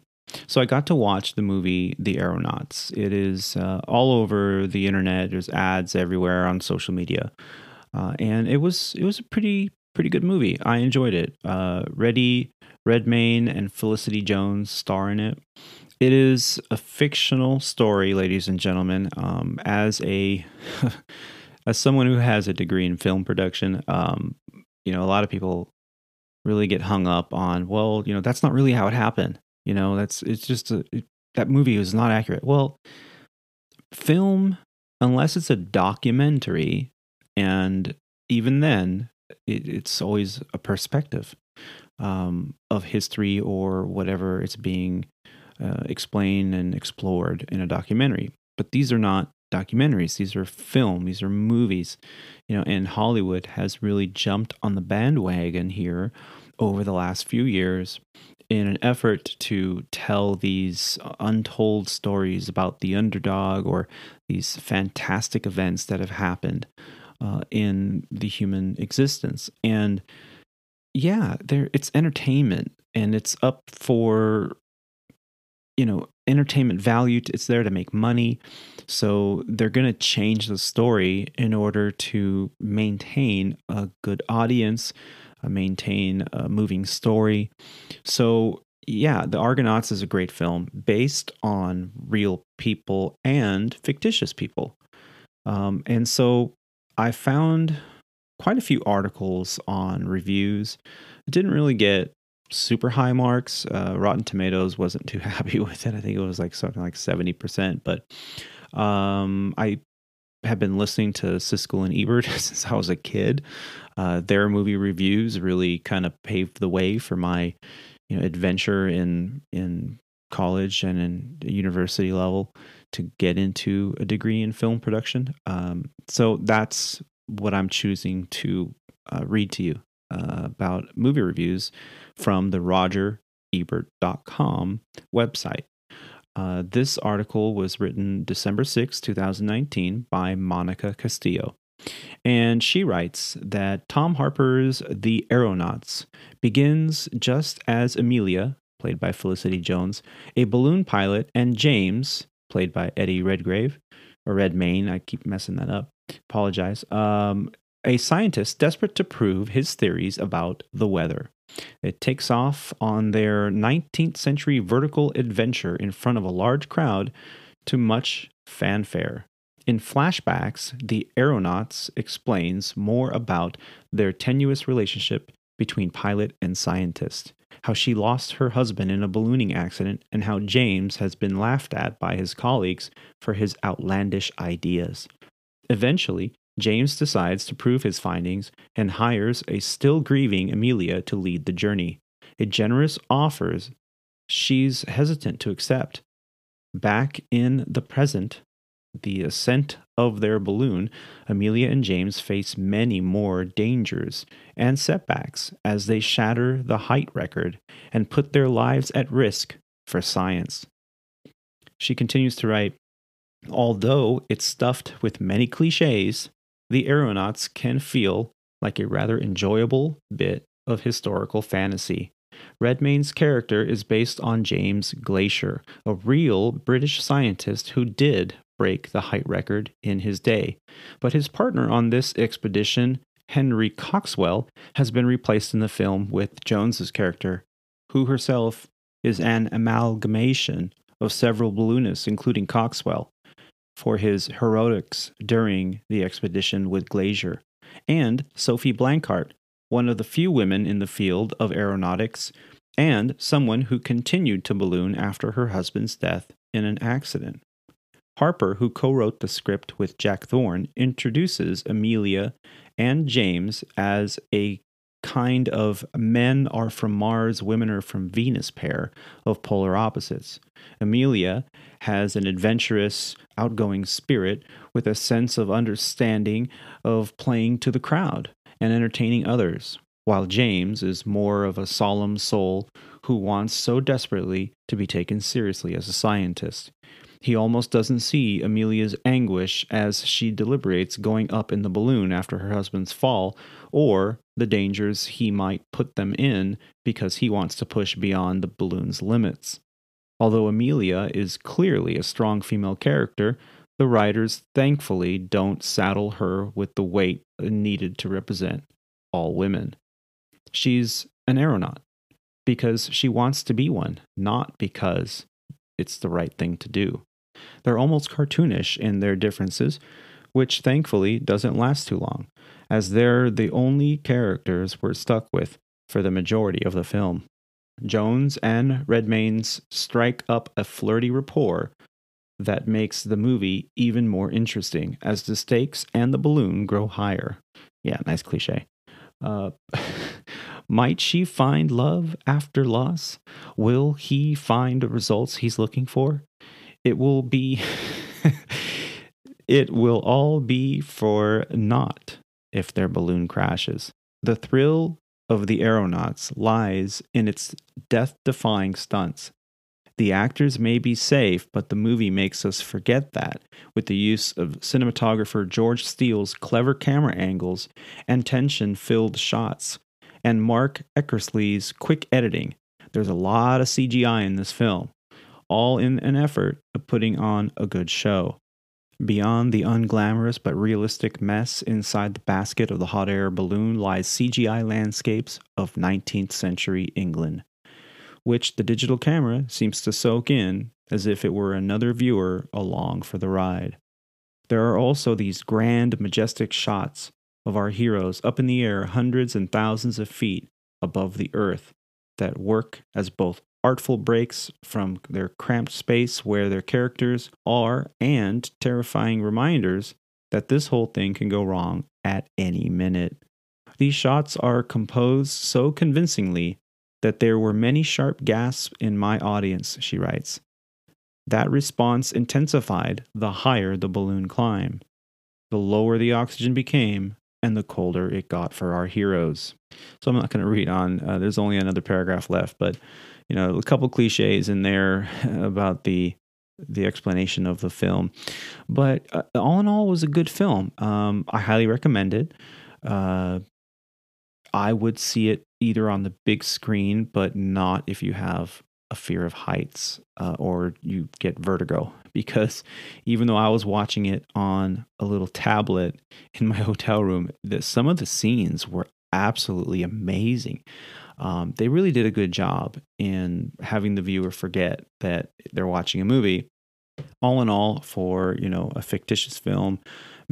So I got to watch the movie The Aeronauts. It is uh, all over the internet. There's ads everywhere on social media, uh, and it was it was a pretty pretty good movie. I enjoyed it. Uh, Eddie Redmayne and Felicity Jones star in it. It is a fictional story, ladies and gentlemen. Um, as a as someone who has a degree in film production, um, you know, a lot of people really get hung up on, well, you know, that's not really how it happened. You know, that's it's just a, it, that movie was not accurate. Well, film, unless it's a documentary, and even then, it, it's always a perspective um, of history or whatever it's being uh, explained and explored in a documentary. But these are not documentaries. These are film. These are movies. You know, and Hollywood has really jumped on the bandwagon here over the last few years in an effort to tell these untold stories about the underdog or these fantastic events that have happened uh, in the human existence. And yeah, there it's entertainment and it's up for you know entertainment value. It's there to make money, so they're going to change the story in order to maintain a good audience, uh, maintain a moving story. So yeah, The Aeronauts is a great film based on real people and fictitious people. Um, and so I found quite a few articles on reviews. It didn't really get super high marks. Uh, Rotten Tomatoes wasn't too happy with it. I think it was like something like 70%. But um, I have been listening to Siskel and Ebert since I was a kid. Uh, their movie reviews really kind of paved the way for my you know adventure in in college and in university level to get into a degree in film production. Um, so that's what I'm choosing to uh, read to you uh, about movie reviews from the RogerEbert.com website. Uh, this article was written December 6, 2019, by Monica Castillo. And she writes that Tom Harper's The Aeronauts begins just as Amelia, played by Felicity Jones, a balloon pilot, and James, played by Eddie Redgrave, or Redmayne, I keep messing that up, apologize, um, a scientist desperate to prove his theories about the weather. It takes off on their 19th century vertical adventure in front of a large crowd to much fanfare. In flashbacks, the aeronauts explains more about their tenuous relationship between pilot and scientist, how she lost her husband in a ballooning accident, and how James has been laughed at by his colleagues for his outlandish ideas. Eventually, James decides to prove his findings and hires a still grieving Amelia to lead the journey. A generous offer she's hesitant to accept. Back in the present, the ascent of their balloon, Amelia and James face many more dangers and setbacks as they shatter the height record and put their lives at risk for science. She continues to write Although it's stuffed with many cliches, the aeronauts can feel like a rather enjoyable bit of historical fantasy. Redmayne's character is based on James Glaisher, a real British scientist who did break the height record in his day. But his partner on this expedition, Henry Coxwell, has been replaced in the film with Jones's character, who herself is an amalgamation of several balloonists, including Coxwell, for his heroics during the expedition with Glaisher, and Sophie Blanchard, one of the few women in the field of aeronautics, and someone who continued to balloon after her husband's death in an accident. Harper, who co wrote the script with Jack Thorne, introduces Amelia and James as a kind of men are from Mars, women are from Venus pair of polar opposites. Amelia has an adventurous, outgoing spirit with a sense of understanding of playing to the crowd and entertaining others, while James is more of a solemn soul who wants so desperately to be taken seriously as a scientist. He almost doesn't see Amelia's anguish as she deliberates going up in the balloon after her husband's fall, or the dangers he might put them in because he wants to push beyond the balloon's limits. Although Amelia is clearly a strong female character, the writers thankfully don't saddle her with the weight needed to represent all women. She's an aeronaut because she wants to be one, not because it's the right thing to do. They're almost cartoonish in their differences, which thankfully doesn't last too long, as they're the only characters we're stuck with for the majority of the film. Jones and Redmayne's strike up a flirty rapport that makes the movie even more interesting as the stakes and the balloon grow higher. Yeah, nice cliche. Uh, might she find love after loss? Will he find the results he's looking for? It will be it will all be for naught if their balloon crashes. The thrill of the aeronauts lies in its death defying stunts. The actors may be safe, but the movie makes us forget that with the use of cinematographer George Steel's clever camera angles and tension filled shots. and Mark Eckersley's quick editing. There's a lot of CGI in this film, all in an effort of putting on a good show. Beyond the unglamorous but realistic mess inside the basket of the hot air balloon lies CGI landscapes of 19th century England, which the digital camera seems to soak in as if it were another viewer along for the ride. There are also these grand, majestic shots of our heroes up in the air hundreds and thousands of feet above the earth that work as both artful breaks from their cramped space where their characters are and terrifying reminders that this whole thing can go wrong at any minute. These shots are composed so convincingly that there were many sharp gasps in my audience, she writes. That response intensified the higher the balloon climbed. The lower the oxygen became, and the colder it got for our heroes. So I'm not going to read on. Uh, there's only another paragraph left, but you know, a couple cliches in there about the the explanation of the film. But uh, all in all, was a good film. Um, I highly recommend it. Uh, I would see it either on the big screen, but not if you have a fear of heights uh, or you get vertigo. Because even though I was watching it on a little tablet in my hotel room, the, some of the scenes were absolutely amazing um, they really did a good job in having the viewer forget that they're watching a movie. All in all, for you know a fictitious film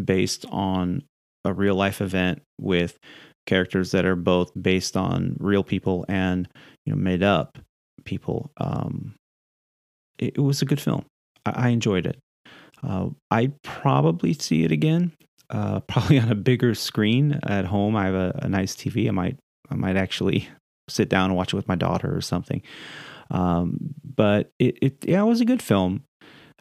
based on a real life event with characters that are both based on real people and you know made up people, um, it, it, was a good film. I, I enjoyed it. Uh, I'd probably see it again, uh, probably on a bigger screen at home. I have a, a nice TV. I might I might actually sit down and watch it with my daughter or something. Um, but it, it, yeah, it was a good film.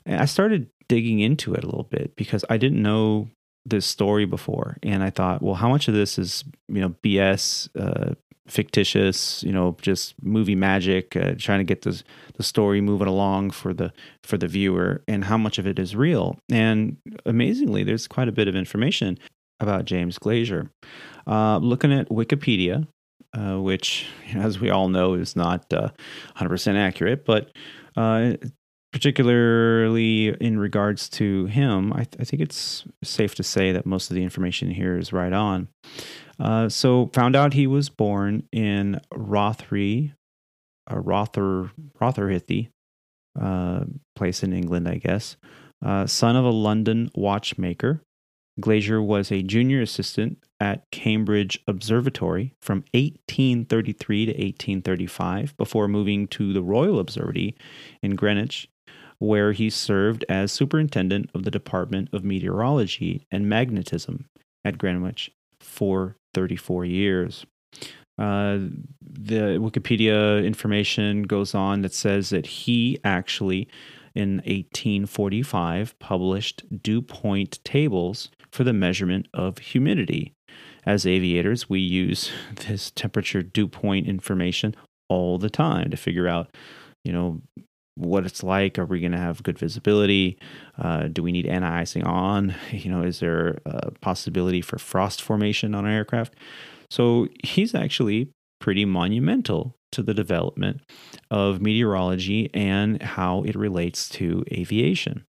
I started digging into it a little bit because I didn't know this story before, and I thought, well, how much of this is you know BS, uh, fictitious, you know, just movie magic, uh, trying to get the the story moving along for the for the viewer, and how much of it is real. And amazingly, there's quite a bit of information about James Glaisher. Uh, looking at Wikipedia, uh, which, as we all know, is not uh, 100% accurate, but uh, particularly in regards to him, I, th- I, think it's safe to say that most of the information here is right on. Uh, so, found out he was born in Rothery, uh, Rother, Rotherhithe, uh, place in England, I guess. Uh, son of a London watchmaker. Glaisher was a junior assistant at Cambridge Observatory from 1833 to 1835 before moving to the Royal Observatory in Greenwich, where he served as superintendent of the Department of Meteorology and Magnetism at Greenwich for 34 years. Uh, the Wikipedia information goes on that says that he actually, in 1845, published dew point tables for the measurement of humidity. As aviators, we use this temperature dew point information all the time to figure out, you know, what it's like. Are we going to have good visibility? Uh, do we need anti-icing on? You know, is there a possibility for frost formation on our aircraft? So he's actually pretty monumental to the development of meteorology and how it relates to aviation.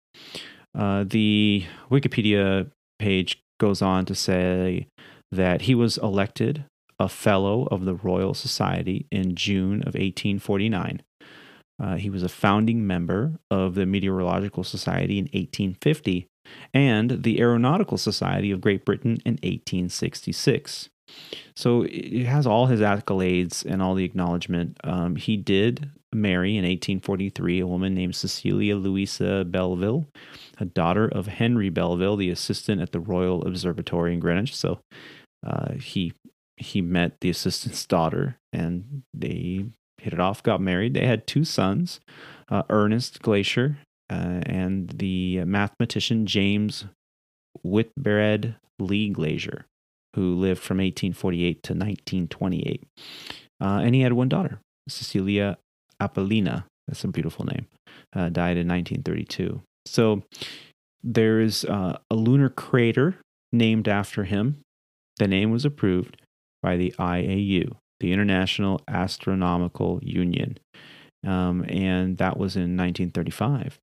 Uh, the Wikipedia page goes on to say that he was elected a Fellow of the Royal Society in June of 1849. Uh, he was a founding member of the Meteorological Society in 1850 and the Aeronautical Society of Great Britain in 1866. So it has all his accolades and all the acknowledgement. Um, he did marry in 1843 a woman named Cecilia Louisa Belville, a daughter of Henry Belville, the assistant at the Royal Observatory in Greenwich. So uh, he he met the assistant's daughter, and they hit it off, got married. They had two sons, uh, Ernest Glaisher uh, and the mathematician James Whitbread Lee Glaisher, who lived from 1848 to 1928. Uh, and he had one daughter, Cecilia Apellina. That's a beautiful name. Uh, died in 1932. So there is uh, a lunar crater named after him. The name was approved by the IAU, the International Astronomical Union. Um, and that was in 1935.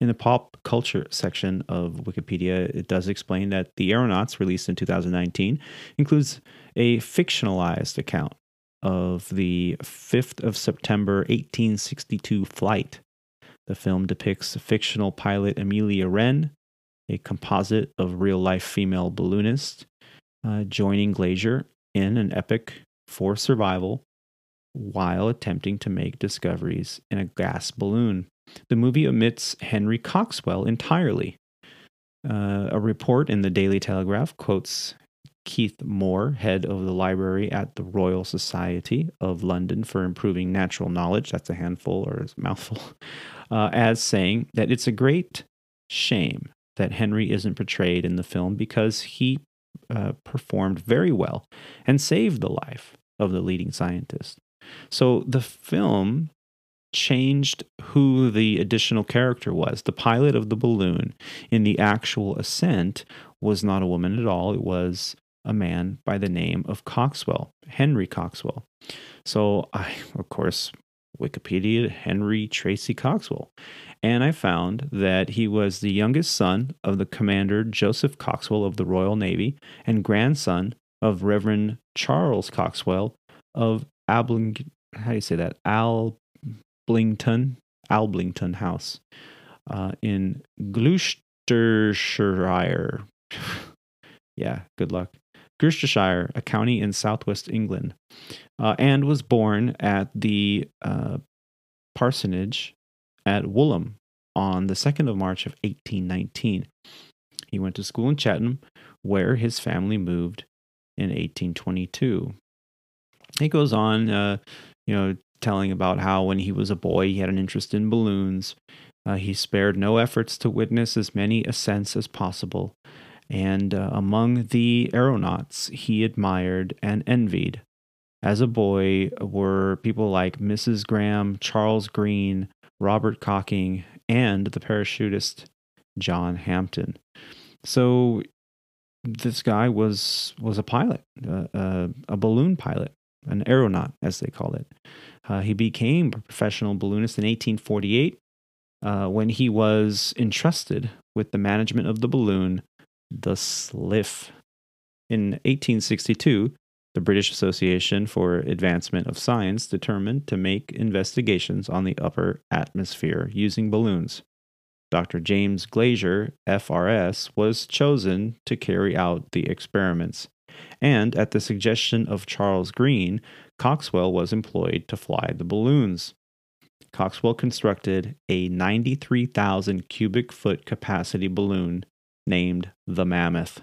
In the pop culture section of Wikipedia, it does explain that The Aeronauts, released in 2019, includes a fictionalized account of the 5th of September 1862 flight. The film depicts fictional pilot Amelia Wren, a composite of real life female balloonist, uh, joining Glaisher in an epic for survival while attempting to make discoveries in a gas balloon. The movie omits Henry Coxwell entirely. Uh, a report in the Daily Telegraph quotes Keith Moore, head of the library at the Royal Society of London for Improving Natural Knowledge, that's a handful or a mouthful, uh, as saying that it's a great shame that Henry isn't portrayed in the film because he uh, performed very well and saved the life of the leading scientist. So the film changed who the additional character was. The pilot of the balloon in the actual ascent was not a woman at all, it was a man by the name of Coxwell, Henry Coxwell. So I, of course, Wikipedia Henry Tracy Coxwell. And I found that he was the youngest son of the Commander Joseph Coxwell of the Royal Navy and grandson of Reverend Charles Coxwell of Abling, how do you say that? Alblington, Alblington House uh, in Gloucestershire. yeah, good luck. Gloucestershire, a county in southwest England, uh, and was born at the uh, parsonage at Wouldham on the 2nd of March of 1819. He went to school in Chatham, where his family moved in 1822. He goes on, uh, you know, telling about how when he was a boy, he had an interest in balloons. Uh, he spared no efforts to witness as many ascents as possible. And uh, among the aeronauts he admired and envied as a boy were people like Mrs. Graham, Charles Green, Robert Cocking, and the parachutist John Hampton. So this guy was was a pilot, uh, uh, a balloon pilot, an aeronaut, as they call it. Uh, he became a professional balloonist in 1848 uh, when he was entrusted with the management of the balloon, the Sylph. In 1862, the British Association for Advancement of Science determined to make investigations on the upper atmosphere using balloons. Dr. James Glaisher, FRS, was chosen to carry out the experiments, and at the suggestion of Charles Green, Coxwell was employed to fly the balloons. Coxwell constructed a 93,000 cubic foot capacity balloon named the Mammoth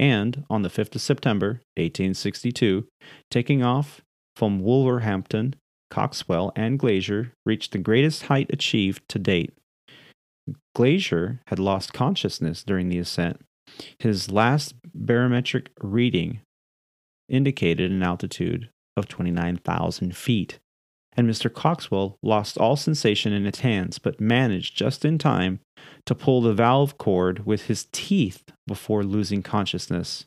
and on the 5th of September, 1862, taking off from Wolverhampton, Coxwell and Glaisher reached the greatest height achieved to date. Glaisher had lost consciousness during the ascent. His last barometric reading indicated an altitude of 29,000 feet and Mr. Coxwell lost all sensation in his hands, but managed just in time to pull the valve cord with his teeth before losing consciousness.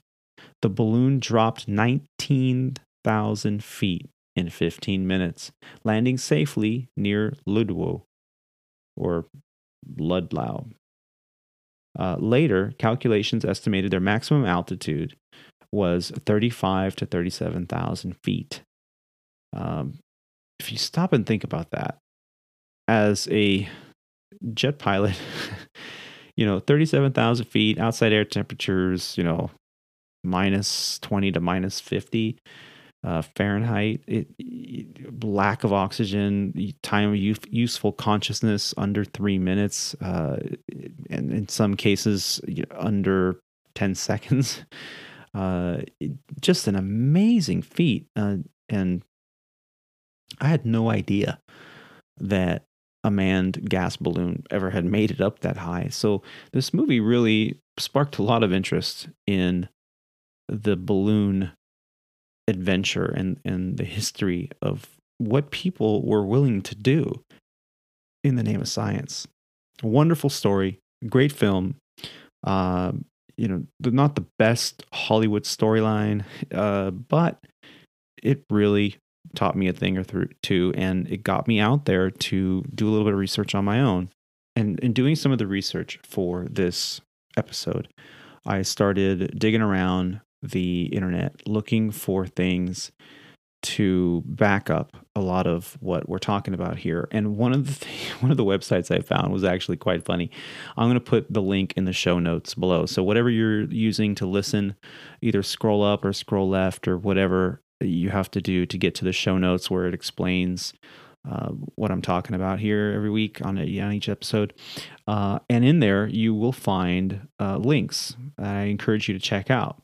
The balloon dropped 19,000 feet in 15 minutes, landing safely near Ludlow or Ludlow. Uh, later, calculations estimated their maximum altitude was 35 to 37,000 feet. Um, if you stop and think about that, as a jet pilot, you know, 37,000 feet, outside air temperatures, you know, minus 20 to minus 50 uh, Fahrenheit, it, it, lack of oxygen, time of use, useful consciousness under three minutes, uh, and in some cases, under 10 seconds. Uh, just an amazing feat. Uh, and I had no idea that a manned gas balloon ever had made it up that high. So this movie really sparked a lot of interest in the balloon adventure and, and the history of what people were willing to do in the name of science. Wonderful story, great film. Uh, you know, not the best Hollywood storyline, uh, but it really taught me a thing or two, and it got me out there to do a little bit of research on my own. And in doing some of the research for this episode, I started digging around the internet looking for things to back up a lot of what we're talking about here. And one of the th- one of the websites I found was actually quite funny. I'm going to put the link in the show notes below. So whatever you're using to listen, either scroll up or scroll left or whatever you have to do to get to the show notes where it explains uh, what I'm talking about here every week on, a, on each episode. Uh, and in there, you will find uh, links I encourage you to check out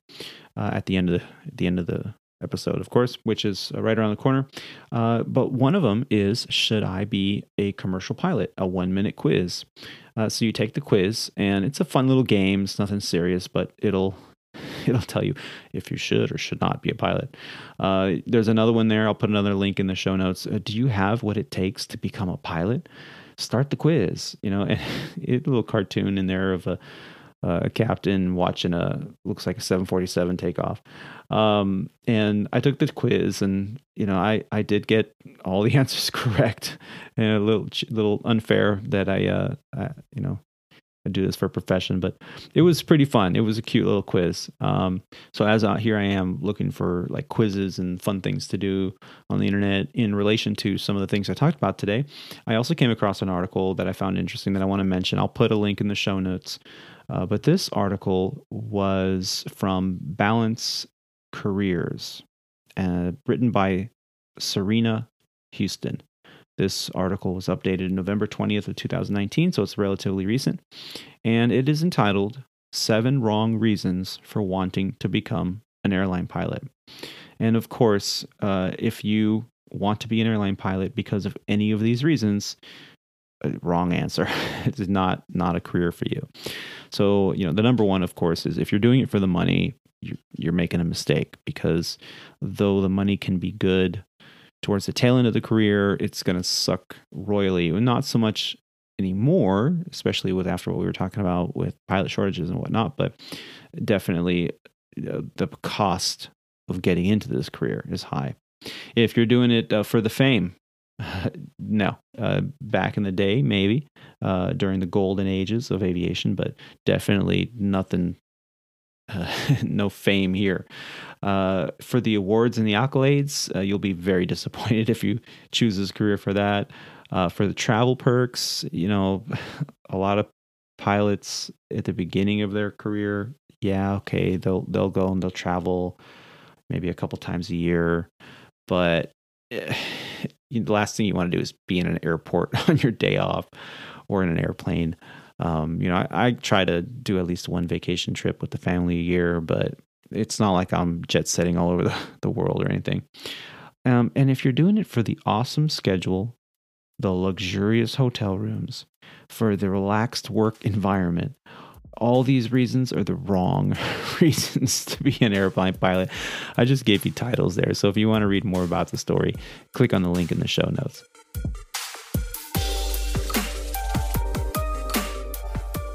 uh, at the end of the at the end of the episode, of course, which is uh, right around the corner. Uh, but one of them is Should I be a commercial pilot? A one minute quiz. so you take the quiz, and it's a fun little game. It's nothing serious, but it'll it'll tell you if you should or should not be a pilot. Uh, there's another one there. I'll put another link in the show notes. Uh, do you have what it takes to become a pilot? Start the quiz. You know, and a little cartoon in there of a, a captain watching a looks like a 747 takeoff. Um, and I took the quiz, and you know, I I did get all the answers correct, and a little little unfair that I uh I, you know I do this for a profession, but it was pretty fun. It was a cute little quiz. Um, so as uh, here I am looking for like quizzes and fun things to do on the internet in relation to some of the things I talked about today. I also came across an article that I found interesting that I want to mention. I'll put a link in the show notes. Uh, but this article was from Balance Careers, uh, written by Serena Houston. This article was updated November 20th of 2019, so it's relatively recent. And it is entitled Seven Wrong Reasons for Wanting to Become an Airline Pilot. And of course, uh, if you want to be an airline pilot because of any of these reasons, uh, wrong answer. it is not not a career for you. So you know the number one, of course, is if you're doing it for the money, you're, you're making a mistake because though the money can be good, towards the tail end of the career, it's going to suck royally. Not so much anymore, especially with after what we were talking about with pilot shortages and whatnot, but definitely uh, the cost of getting into this career is high. If you're doing it uh, for the fame, no. Uh, back in the day, maybe uh, during the golden ages of aviation, but definitely nothing no fame here. Uh, for the awards and the accolades, uh, you'll be very disappointed if you choose this career for that. Uh, for the travel perks, you know, a lot of pilots at the beginning of their career, yeah, okay, they'll they'll go and they'll travel maybe a couple times a year, but eh, the last thing you want to do is be in an airport on your day off or in an airplane. Um, you know, I, I, try to do at least one vacation trip with the family a year, but it's not like I'm jet setting all over the, the world or anything. Um, and if you're doing it for the awesome schedule, the luxurious hotel rooms, for the relaxed work environment, all these reasons are the wrong reasons to be an airplane pilot. I just gave you titles there. So if you want to read more about the story, click on the link in the show notes.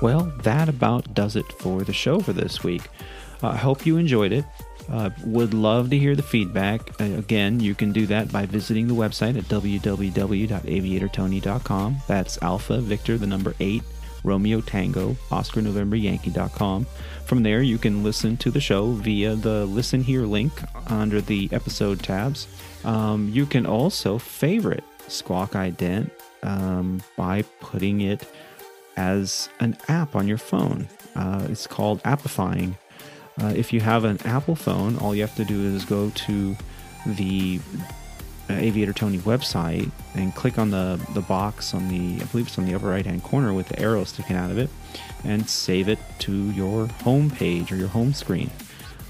Well, that about does it for the show for this week. I uh, hope you enjoyed it. Uh, would love to hear the feedback. Uh, again, you can do that by visiting the website at www.aviatortony.com. That's Alpha Victor, the number eight, Romeo Tango, Oscar November Yankee.com. From there, you can listen to the show via the Listen Here link under the episode tabs. Um, you can also favorite Squawk Ident um, by putting it as an app on your phone. Uh, it's called Appifying. Uh, if you have an Apple phone, all you have to do is go to the uh, Aviator Tony website and click on the, the box on the, I believe it's on the upper right hand corner with the arrow sticking out of it, and save it to your home page or your home screen.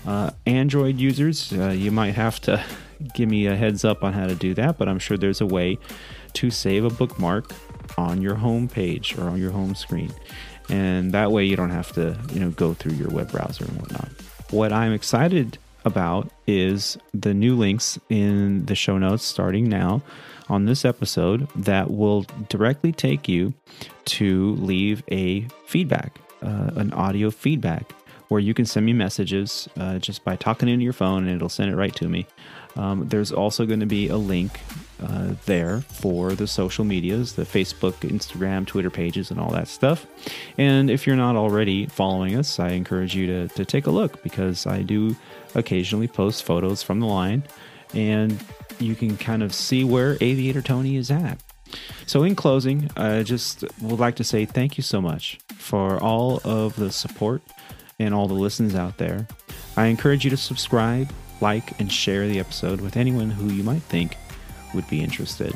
Uh, Android users, uh, you might have to give me a heads up on how to do that, but I'm sure there's a way to save a bookmark on your home page or on your home screen. And that way you don't have to, you know, go through your web browser and whatnot. What I'm excited about is the new links in the show notes starting now on this episode that will directly take you to leave a feedback, uh, an audio feedback where you can send me messages uh, just by talking into your phone and it'll send it right to me. Um, there's also going to be a link uh, there for the social medias, the Facebook, Instagram, Twitter pages, and all that stuff. And if you're not already following us, I encourage you to, to take a look because I do occasionally post photos from the line and you can kind of see where Aviator Tony is at. So, in closing, I just would like to say thank you so much for all of the support and all the listens out there. I encourage you to subscribe, like, and share the episode with anyone who you might think would be interested.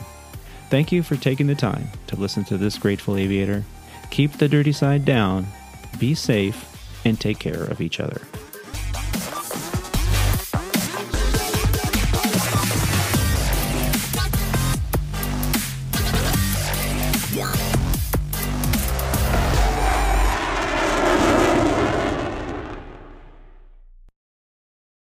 Thank you for taking the time to listen to this grateful aviator. Keep the dirty side down, be safe, and take care of each other.